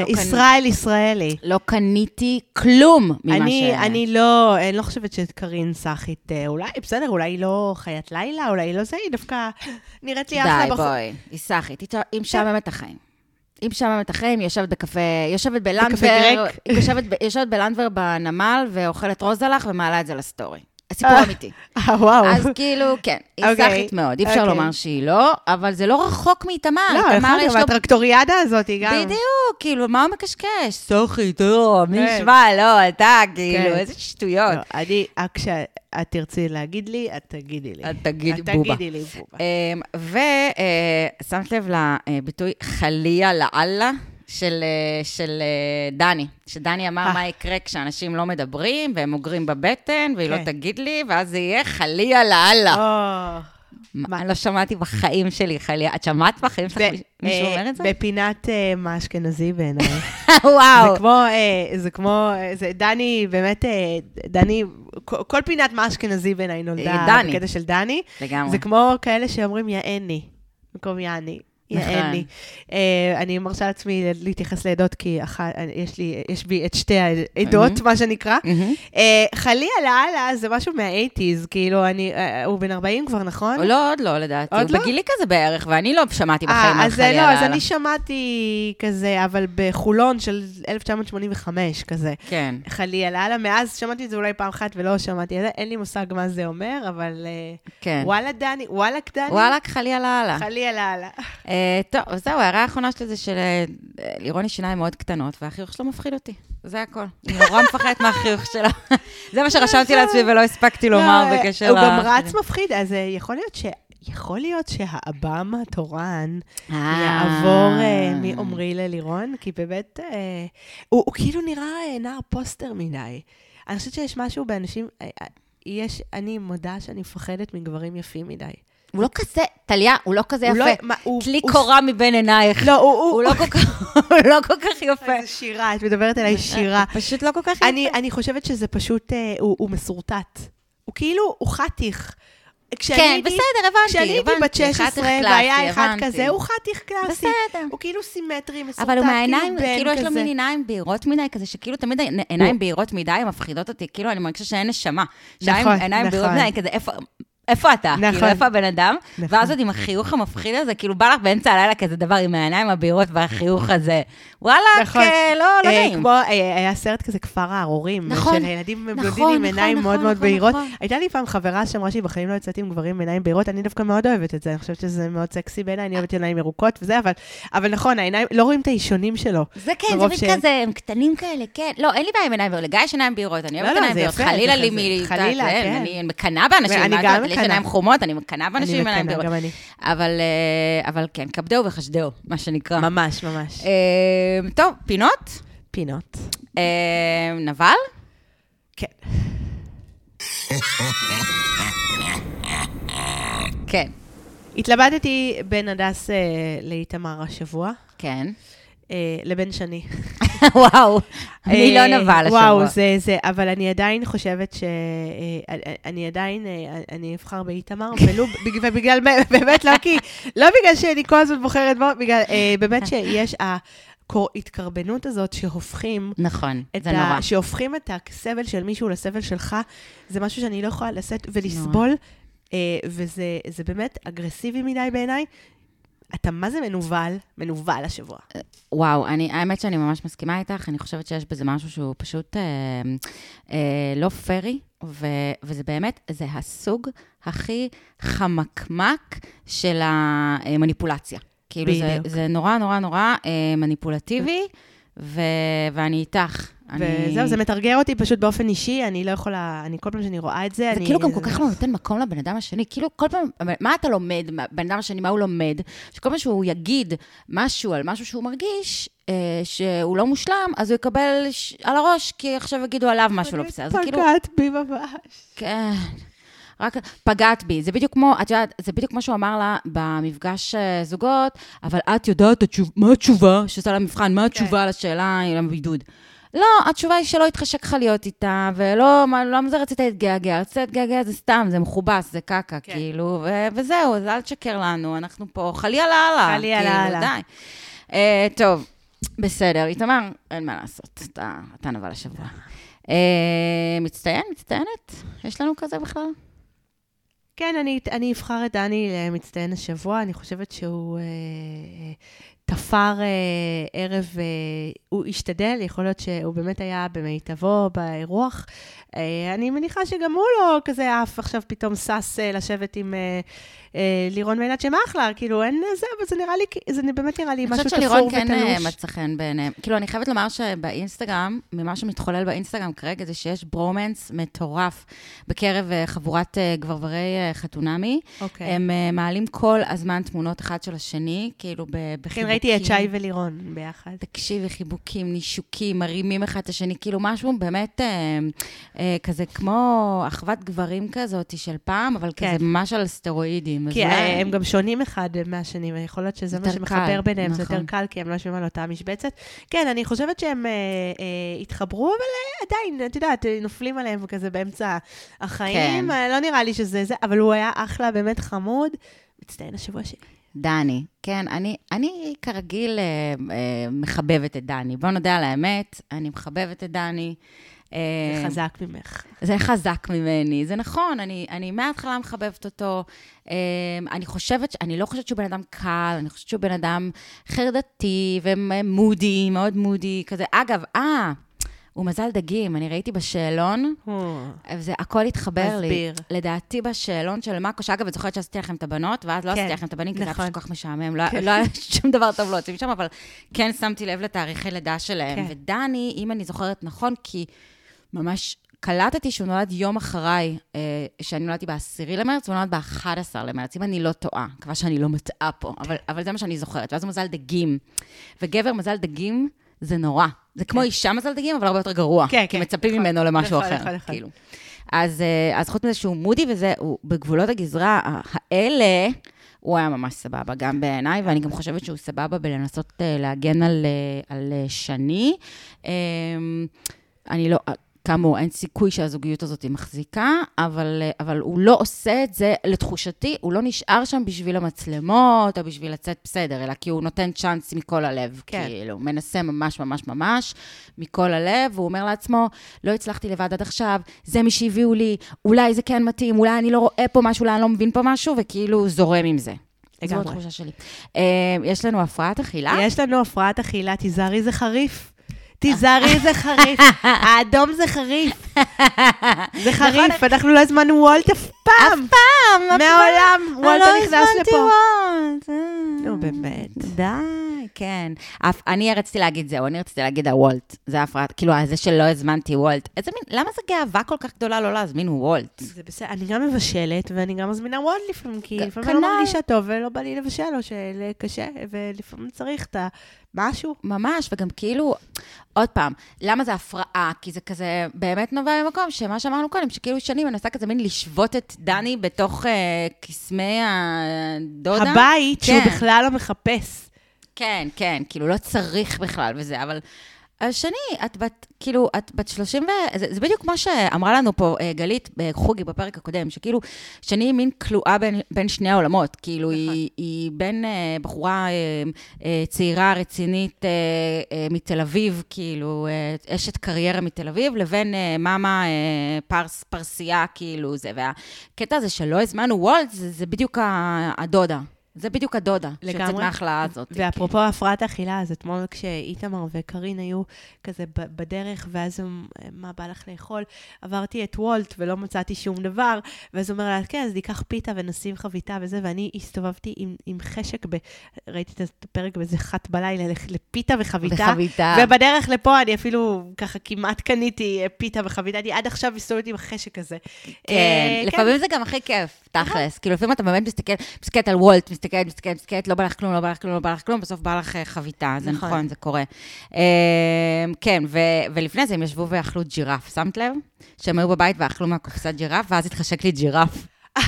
לא ישראל ישראלי. לא קניתי כלום ממה אני, ש... אני לא, אני לא חושבת שקרין סאחית, אה, אולי, בסדר, אולי היא לא חיית לילה, אולי היא לא זה, היא דווקא נראית לי אחלה די, בחור. בואי, היא סאחית, היא היא משעממת את החיים. היא משעממת את החיים, היא יושבת בקפה, יושבת בלנדבר? היא יושבת, יושבת בלנדבר בנמל ואוכלת רוזלח ומעלה את זה לסטורי. הסיפור אמיתי. אה, וואו. אז כאילו, כן, היא אוקיי, סאחית מאוד, אי אפשר אוקיי. לומר שהיא לא, אבל זה לא רחוק מאיתמר. לא, נכון, יש אבל לו... הטרקטוריאדה הזאת היא גם... בדיוק, כאילו, מה הוא מקשקש? סאחית, או, מי כן. ישמע, לא, אתה, כאילו, כן. איזה שטויות. לא, אני, רק כשאת תרצי להגיד לי, את תגידי לי. את תגידי את בובה. תגידי לי בובה. ושמת לב לביטוי חליה לאללה של, אה, של אה, דני, שדני אמר אה. מה יקרה כשאנשים לא מדברים והם אוגרים בבטן, והיא לא כן. תגיד לי, ואז זה יהיה חליה לאללה. מה, אני לא שמעתי בחיים שלי חליה. את שמעת בחיים שלך מישהו אומר את זה? בפינת מה אשכנזי בעיניי. וואו. זה כמו, זה דני, באמת, דני, כל פינת מה אשכנזי בעיניי נולדה. בקטע של דני. לגמרי. זה כמו כאלה שאומרים יעני, במקום יעני. נכון. יעני. Uh, אני מרשה לעצמי להתייחס לעדות, כי יש, לי, יש בי את שתי העדות, מה שנקרא. Uh, חלי לאללה זה משהו מה-80's, כאילו, אני, uh, הוא בן 40 כבר, נכון? לא, עוד לא, לדעתי. עוד לא? בגילי כזה בערך, ואני לא שמעתי בחיים אה, על אז חליה לא, אז. אני שמעתי כזה, אבל בחולון של 1985, כזה. כן. חלי לאללה, מאז שמעתי את זה אולי פעם אחת ולא שמעתי את זה, אין לי מושג מה זה אומר, אבל אה, כן. וואלה דני, וואלק דני, וואלכ, חליה לאללה. חלי לאללה. אה, טוב, אז זהו, ההערה האחרונה שלי זה של אה, לירון יש שיניים מאוד קטנות, והחיוך שלו מפחיד אותי. זה הכל. אני נורא מפחדת מהחיוך שלו. זה מה שרשמתי לעצמי ולא הספקתי לומר לא, בקשר הוא גם. רץ מפחיד, אז אה, יכול להיות ש... יכול להיות שהאב"ם התורן אה. יעבור אה, מעומרי ללירון, כי באמת, אה, הוא כאילו נראה אה, נער פוסטר מדי. אני חושבת שיש משהו באנשים, אה, אה, יש, אני מודה שאני מפחדת מגברים יפים מדי. הוא לא כזה, טליה, הוא לא כזה הוא לא- יפה. מה, הוא- טלי הוא- קורה מבין עינייך. לא, הוא... הוא לא כל כך- הוא לא כל כך יפה. איזה שירה, את מדברת אליי שירה. פשוט לא כל כך יפה. אני, אני חושבת שזה פשוט, אה, הוא, הוא מסורטט. הוא כאילו, הוא חתיך. כשאני כן, הייתי- בסדר, הבנתי, כשאני הייתי בת הבנתי, 16 חתיך והיה אחד הבנתי. כזה, הוא חתיך קלאסי. בסדר. הוא כאילו סימטרי, מסורטט, אבל הוא מהעיניים, בן כאילו יש לו כזה. מין עיניים בהירות מדי, כזה שכאילו תמיד עיניים בהירות מדי, מפחידות אותי, כאילו אני מרגישה שאין נשמה. שעיניים- נכון, עיניים בהירות נכון. מדי, כזה איפה... איפה אתה? נכון. כאילו, איפה הבן אדם? נכון. ואז עוד עם החיוך המפחיד הזה, כאילו בא לך באמצע הלילה כזה דבר עם העיניים הבהירות והחיוך הזה. וואלה, נכון. לא, לא אה, נעים. כמו, אה, היה סרט כזה, כפר הארורים. נכון. של ילדים נכון, בלונדינים עם נכון, עיניים נכון, מאוד מאוד נכון, בהירות. נכון. הייתה לי פעם חברה שאמרה שהיא בחיים לא יצאתי עם גברים עם עיניים בהירות, אני דווקא מאוד אוהבת את זה, אני חושבת שזה מאוד סקסי בעיניי, אני אוהבת עיניים ירוקות וזה, אבל, אבל נכון, העיניים, לא רואים את האישונים שלו. זה כן, זה ש- כזה, הם קטנים כאלה, כן. לא, אין לי בעיה עם עיניים בהירות, לגיא יש עיניים בהירות, אני לא, אוהבת לא, עיניים בהירות. חלילה לי. מ... חלילה, כן. אני מקנאה באנשים, יש. עיניים חומות, אני מקנאה באנשים עם עיניים מקנאה, בהירות. גם אני. אבל, אה, אבל כן, כבדהו וחשדהו, מה שנקרא. ממש, ממש. אה, טוב, פינות? פינות. אה, נבל? כן. כן. התלבטתי בין הדס אה, לאיתמר השבוע, כן. אה, לבין שני. וואו, אני לא אה, נבל השבוע. וואו, זה, זה, אבל אני עדיין חושבת ש... אה, אני עדיין, אני אבחר באיתמר, ולו, בג- ובגלל, באמת, לא כי, לא בגלל שאני כל הזמן בוחרת בו, בגלל, באמת שיש ההתקרבנות הזאת שהופכים, נכון, זה ה, נורא. שהופכים את הסבל של מישהו לסבל שלך, זה משהו שאני לא יכולה לשאת ולסבול, וזה זה באמת אגרסיבי מדי בעיניי. אתה מה זה מנוול? מנוול השבוע. וואו, אני, האמת שאני ממש מסכימה איתך, אני חושבת שיש בזה משהו שהוא פשוט אה, אה, לא פרי, ו, וזה באמת, זה הסוג הכי חמקמק של המניפולציה. כאילו, זה. זה נורא נורא נורא אה, מניפולטיבי, ו, ואני איתך. אני... וזהו, זה מתרגר אותי פשוט באופן אישי, אני לא יכולה, אני כל פעם שאני רואה את זה, זה אני... כאילו גם כל כך לא נותן מקום לבן אדם השני. כאילו, כל פעם, מה אתה לומד, בן אדם השני, מה הוא לומד? שכל פעם שהוא יגיד משהו על משהו שהוא מרגיש, אה, שהוא לא מושלם, אז הוא יקבל ש... על הראש, כי עכשיו יגידו עליו משהו לא בסדר. כאילו... פגעת בי ממש. כן. רק פגעת בי. זה בדיוק כמו, את יודעת, זה בדיוק כמו שהוא אמר לה במפגש אה, זוגות, אבל את יודעת, התשוב, מה התשובה שעושה לה מבחן? מה התשובה כן. לשאלה עם הבידוד? לא, התשובה היא שלא התחשק לך להיות איתה, ולא, לא מזה רצית להתגעגע, רצית להתגעגע זה סתם, זה מכובס, זה קקה, כן. כאילו, ו- וזהו, אז אל תשקר לנו, אנחנו פה, חלילה לאללה. חלילה כאילו, לאללה. די. אה, טוב, בסדר, איתמר, אין מה לעשות, אתה, אתה נבל השבוע. אה, מצטיין, מצטיינת? יש לנו כזה בכלל? כן, אני, אני אבחר את דני למצטיין השבוע, אני חושבת שהוא אה, אה, תפר אה, ערב, אה, הוא השתדל, יכול להיות שהוא באמת היה במיטבו, באירוח. אה, אני מניחה שגם הוא לא כזה עף עכשיו פתאום שש אה, לשבת עם אה, אה, לירון מיינט, שהם אחלה, כאילו אין זה, אבל זה נראה לי, זה באמת נראה לי אני משהו חושבת תפור שלירון כן אה, ותלוש. מצא חן בעיניהם. כאילו, אני חייבת לומר שבאינסטגרם, ממה שמתחולל באינסטגרם כרגע, זה שיש ברומנס מטורף בקרב אה, חבורת אה, גברברי אה, חתונמי. אוקיי. הם אה, מעלים כל הזמן תמונות אחד של השני, כאילו ב- בחיבוקים. כן, ראיתי את שי ולירון ביחד. תקשיבי, חיבוקים, נישוקים, מרימים אחד את השני, כאילו משהו באמת אה, אה, כזה כמו אחוות גברים כזאת של פעם, אבל כן. כזה ממש על סטרואידים. כי אולי- אה, הם גם שונים אחד מהשני, ויכול להיות שזה מה שמחבר קל, ביניהם, זה יותר נכון. קל, כי הם לא יושבים על אותה משבצת. כן, אני חושבת שהם אה, אה, התחברו, אבל אה, עדיין, את יודעת, נופלים עליהם כזה באמצע החיים. כן. אה, לא נראה לי שזה זה, אבל הוא היה אחלה, באמת חמוד. מצטיין השבוע שלי. דני, כן, אני, אני כרגיל אה, אה, מחבבת את דני. בוא נודה על האמת, אני מחבבת את דני. אה, זה חזק ממך. זה חזק ממני, זה נכון, אני, אני מההתחלה מחבבת אותו. אה, אני חושבת, אני לא חושבת שהוא בן אדם קל, אני חושבת שהוא בן אדם חרדתי ומודי, מאוד מודי, כזה. אגב, אה, הוא מזל דגים, אני ראיתי בשאלון, וזה הכל התחבר לי. מסביר. לדעתי בשאלון של מאקו, שאגב, את זוכרת שעשיתי לכם את הבנות, ואז לא כן, עשיתי לכם את הבנים, כי זה היה נכון. פשוט כל כך משעמם, לא, לא היה שום דבר טוב להוציא משם, אבל כן שמתי לב לתאריכי לידה שלהם. כן. ודני, אם אני זוכרת נכון, כי ממש קלטתי שהוא נולד יום אחריי, אה, שאני נולדתי ב-10 למרץ, והוא נולד ב-11 למרץ, אם אני לא טועה. מקווה שאני לא מטעה פה, אבל, אבל זה מה שאני זוכרת. ואז הוא מזל דגים. וגבר מזל דגים זה נורא. זה כמו אישה מזל דגים, אבל הרבה יותר גרוע. כן, כי כן, מצפים נכון, ממנו למשהו נכון, אחר, נכון. כאילו. אז, אה, אז חוץ מזה שהוא מודי וזה, הוא בגבולות הגזרה האלה, הוא היה ממש סבבה, גם בעיניי, ואני גם חושבת שהוא סבבה בלנסות אה, להגן על, אה, על שני. אה, אני לא, כאמור, אין סיכוי שהזוגיות הזאת מחזיקה, אבל, אה, אבל הוא לא עושה את זה, לתחושתי, הוא לא נשאר שם בשביל המצלמות, או בשביל לצאת בסדר, אלא כי הוא נותן צ'אנס מכל הלב. כן. כאילו, מנסה ממש ממש ממש מכל הלב, והוא אומר לעצמו, לא הצלחתי לבד עד עכשיו, זה מי שהביאו לי, אולי זה כן מתאים, אולי אני לא רואה פה משהו, אולי אני לא מבין פה משהו, וכאילו זורם עם זה. זו לגמרי. התחושה שלי. אה, יש לנו הפרעת אכילה? יש לנו הפרעת אכילה, תיזהרי זה חריף. תיזהרי זה חריף. האדום זה חריף. זה חריף, אנחנו לא הזמנו וולט אף פעם. נכון. פעם, מהעולם, וולט לא נכנס הזמנתי לפה. וולט. אה. נו, באמת. די, כן. אף- אני רציתי להגיד זהו, אני רציתי להגיד הוולט. זה הפרעת, כאילו, זה שלא הזמנתי וולט. איזה מין, למה זו גאווה כל כך גדולה לא להזמין וולט? זה בסדר, אני גם מבשלת, ואני גם מזמינה וולט לפעמים, כי לפעמים אני לא כנ"ל. מרגישה טוב ולא בא לי לבשל, או שקשה, ולפעמים צריך את המשהו. ממש, וגם כאילו, עוד פעם, למה זה הפרעה? כי זה כזה באמת נובע ממקום שמה שאמרנו קודם, שכאילו שני מנסה כזה מין לשבות את דני בתוך אה, קסמי הדודה. הבית שהוא כן. בכלל לא מחפש. כן, כן, כאילו לא צריך בכלל וזה, אבל... השני, את בת, כאילו, את בת 30 ו... זה, זה בדיוק כמו שאמרה לנו פה אה, גלית בחוגי בפרק הקודם, שכאילו, שני היא מין כלואה בין, בין שני העולמות. כאילו, נכון. היא, היא בין אה, בחורה אה, אה, צעירה, רצינית אה, אה, מתל אביב, כאילו, אה, אשת קריירה מתל אביב, לבין אה, מאמה אה, פרס, פרסייה, כאילו, זה. והקטע הזה שלא הזמנו וולט, זה, זה בדיוק הדודה. זה בדיוק הדודה, שיוצאת. מההכלאה הזאת. ואפרופו הפרעת האכילה, אז אתמול כשאיתמר וקארין היו כזה בדרך, ואז הם, מה בא לך לאכול? עברתי את וולט ולא מצאתי שום דבר, ואז הוא אומר לה, כן, אז ניקח פיתה ונשים חביתה וזה, ואני הסתובבתי עם, עם חשק, ב, ראיתי את הפרק באיזה אחת בלילה, לפיתה וחביתה. וחביתה. ובדרך לפה אני אפילו ככה כמעט קניתי אה, פיתה וחביתה, אני עד עכשיו מסתובבת עם החשק הזה. כן, אה, לפעמים זה גם הכי כיף, תכלס. כאילו, לפעמים אתה באמת מסתכל, מסתכלת על וולט, מסתכלת, מסתכלת, מסתכלת, לא בא לך כלום, לא בא לך כלום, לא בא לך כלום, בסוף בא לך אה, חביתה, זה נכון. נכון, זה קורה. אה, כן, ולפני זה הם ישבו ואכלו ג'ירף, שמת לב? שהם היו בבית ואכלו מהקופסת ג'ירף, ואז התחשק לי ג'ירף.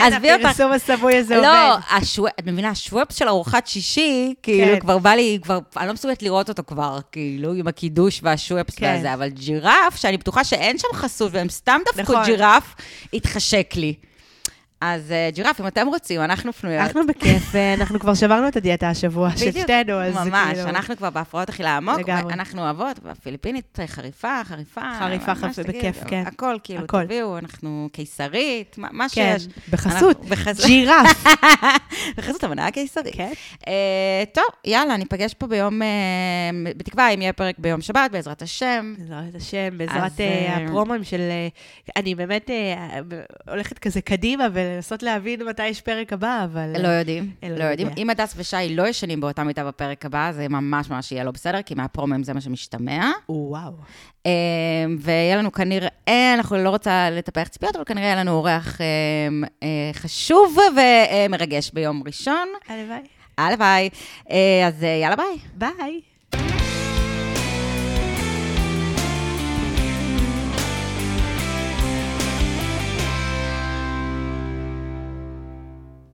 עזבי אותך. הפרסום הסמוי הזה לא, עובד. השו... את מבינה, השוופ של ארוחת שישי, כאילו, כן. כבר בא לי, כבר, אני לא מסוגלת לראות אותו כבר, כאילו, עם הקידוש והשוופס כן. והזה, אבל ג'ירף, שאני בטוחה שאין שם חסות, והם סתם דפקו נכון. ג'ירף, התחשק לי. אז אה, ג'ירף, אם אתם רוצים, אנחנו פנויות. אנחנו בכיף, אה, אנחנו כבר שברנו את הדיאטה השבוע של שתינו, אז זה ממש, כאילו... אנחנו כבר בהפרעות אכילה עמוק, לגמרי. אנחנו אוהבות, והפיליפינית חריפה, חריפה. חריפה, חריפה, שתגידו, בכיף, כן. הכל, כאילו, הכל. תביאו, אנחנו קיסרית, מה- כן, שיש. בחסות. ג'ירף. בחסות המנה הקיסרית. כן. אה, טוב, יאללה, ניפגש פה ביום, אה, בתקווה, אם יהיה פרק ביום שבת, בעזרת השם. בעזרת השם, בעזרת אה, אה, הפרומואים של... אה, אני באמת אה, הולכת כזה קדימה ולנסות להבין מתי יש פרק הבא, אבל... לא יודעים, אלוהים לא יודעים. יודע. אם הדס ושי לא ישנים באותה מיטה בפרק הבא, זה ממש ממש יהיה לא בסדר, כי מהפרומים זה מה שמשתמע. וואו. אה, ויהיה לנו כנראה, אנחנו לא רוצה לטפח ציפיות, אבל כנראה יהיה לנו אורח אה, אה, חשוב ומרגש ביום ראשון. הלוואי. הלוואי. אה, אז אה, יאללה ביי. ביי.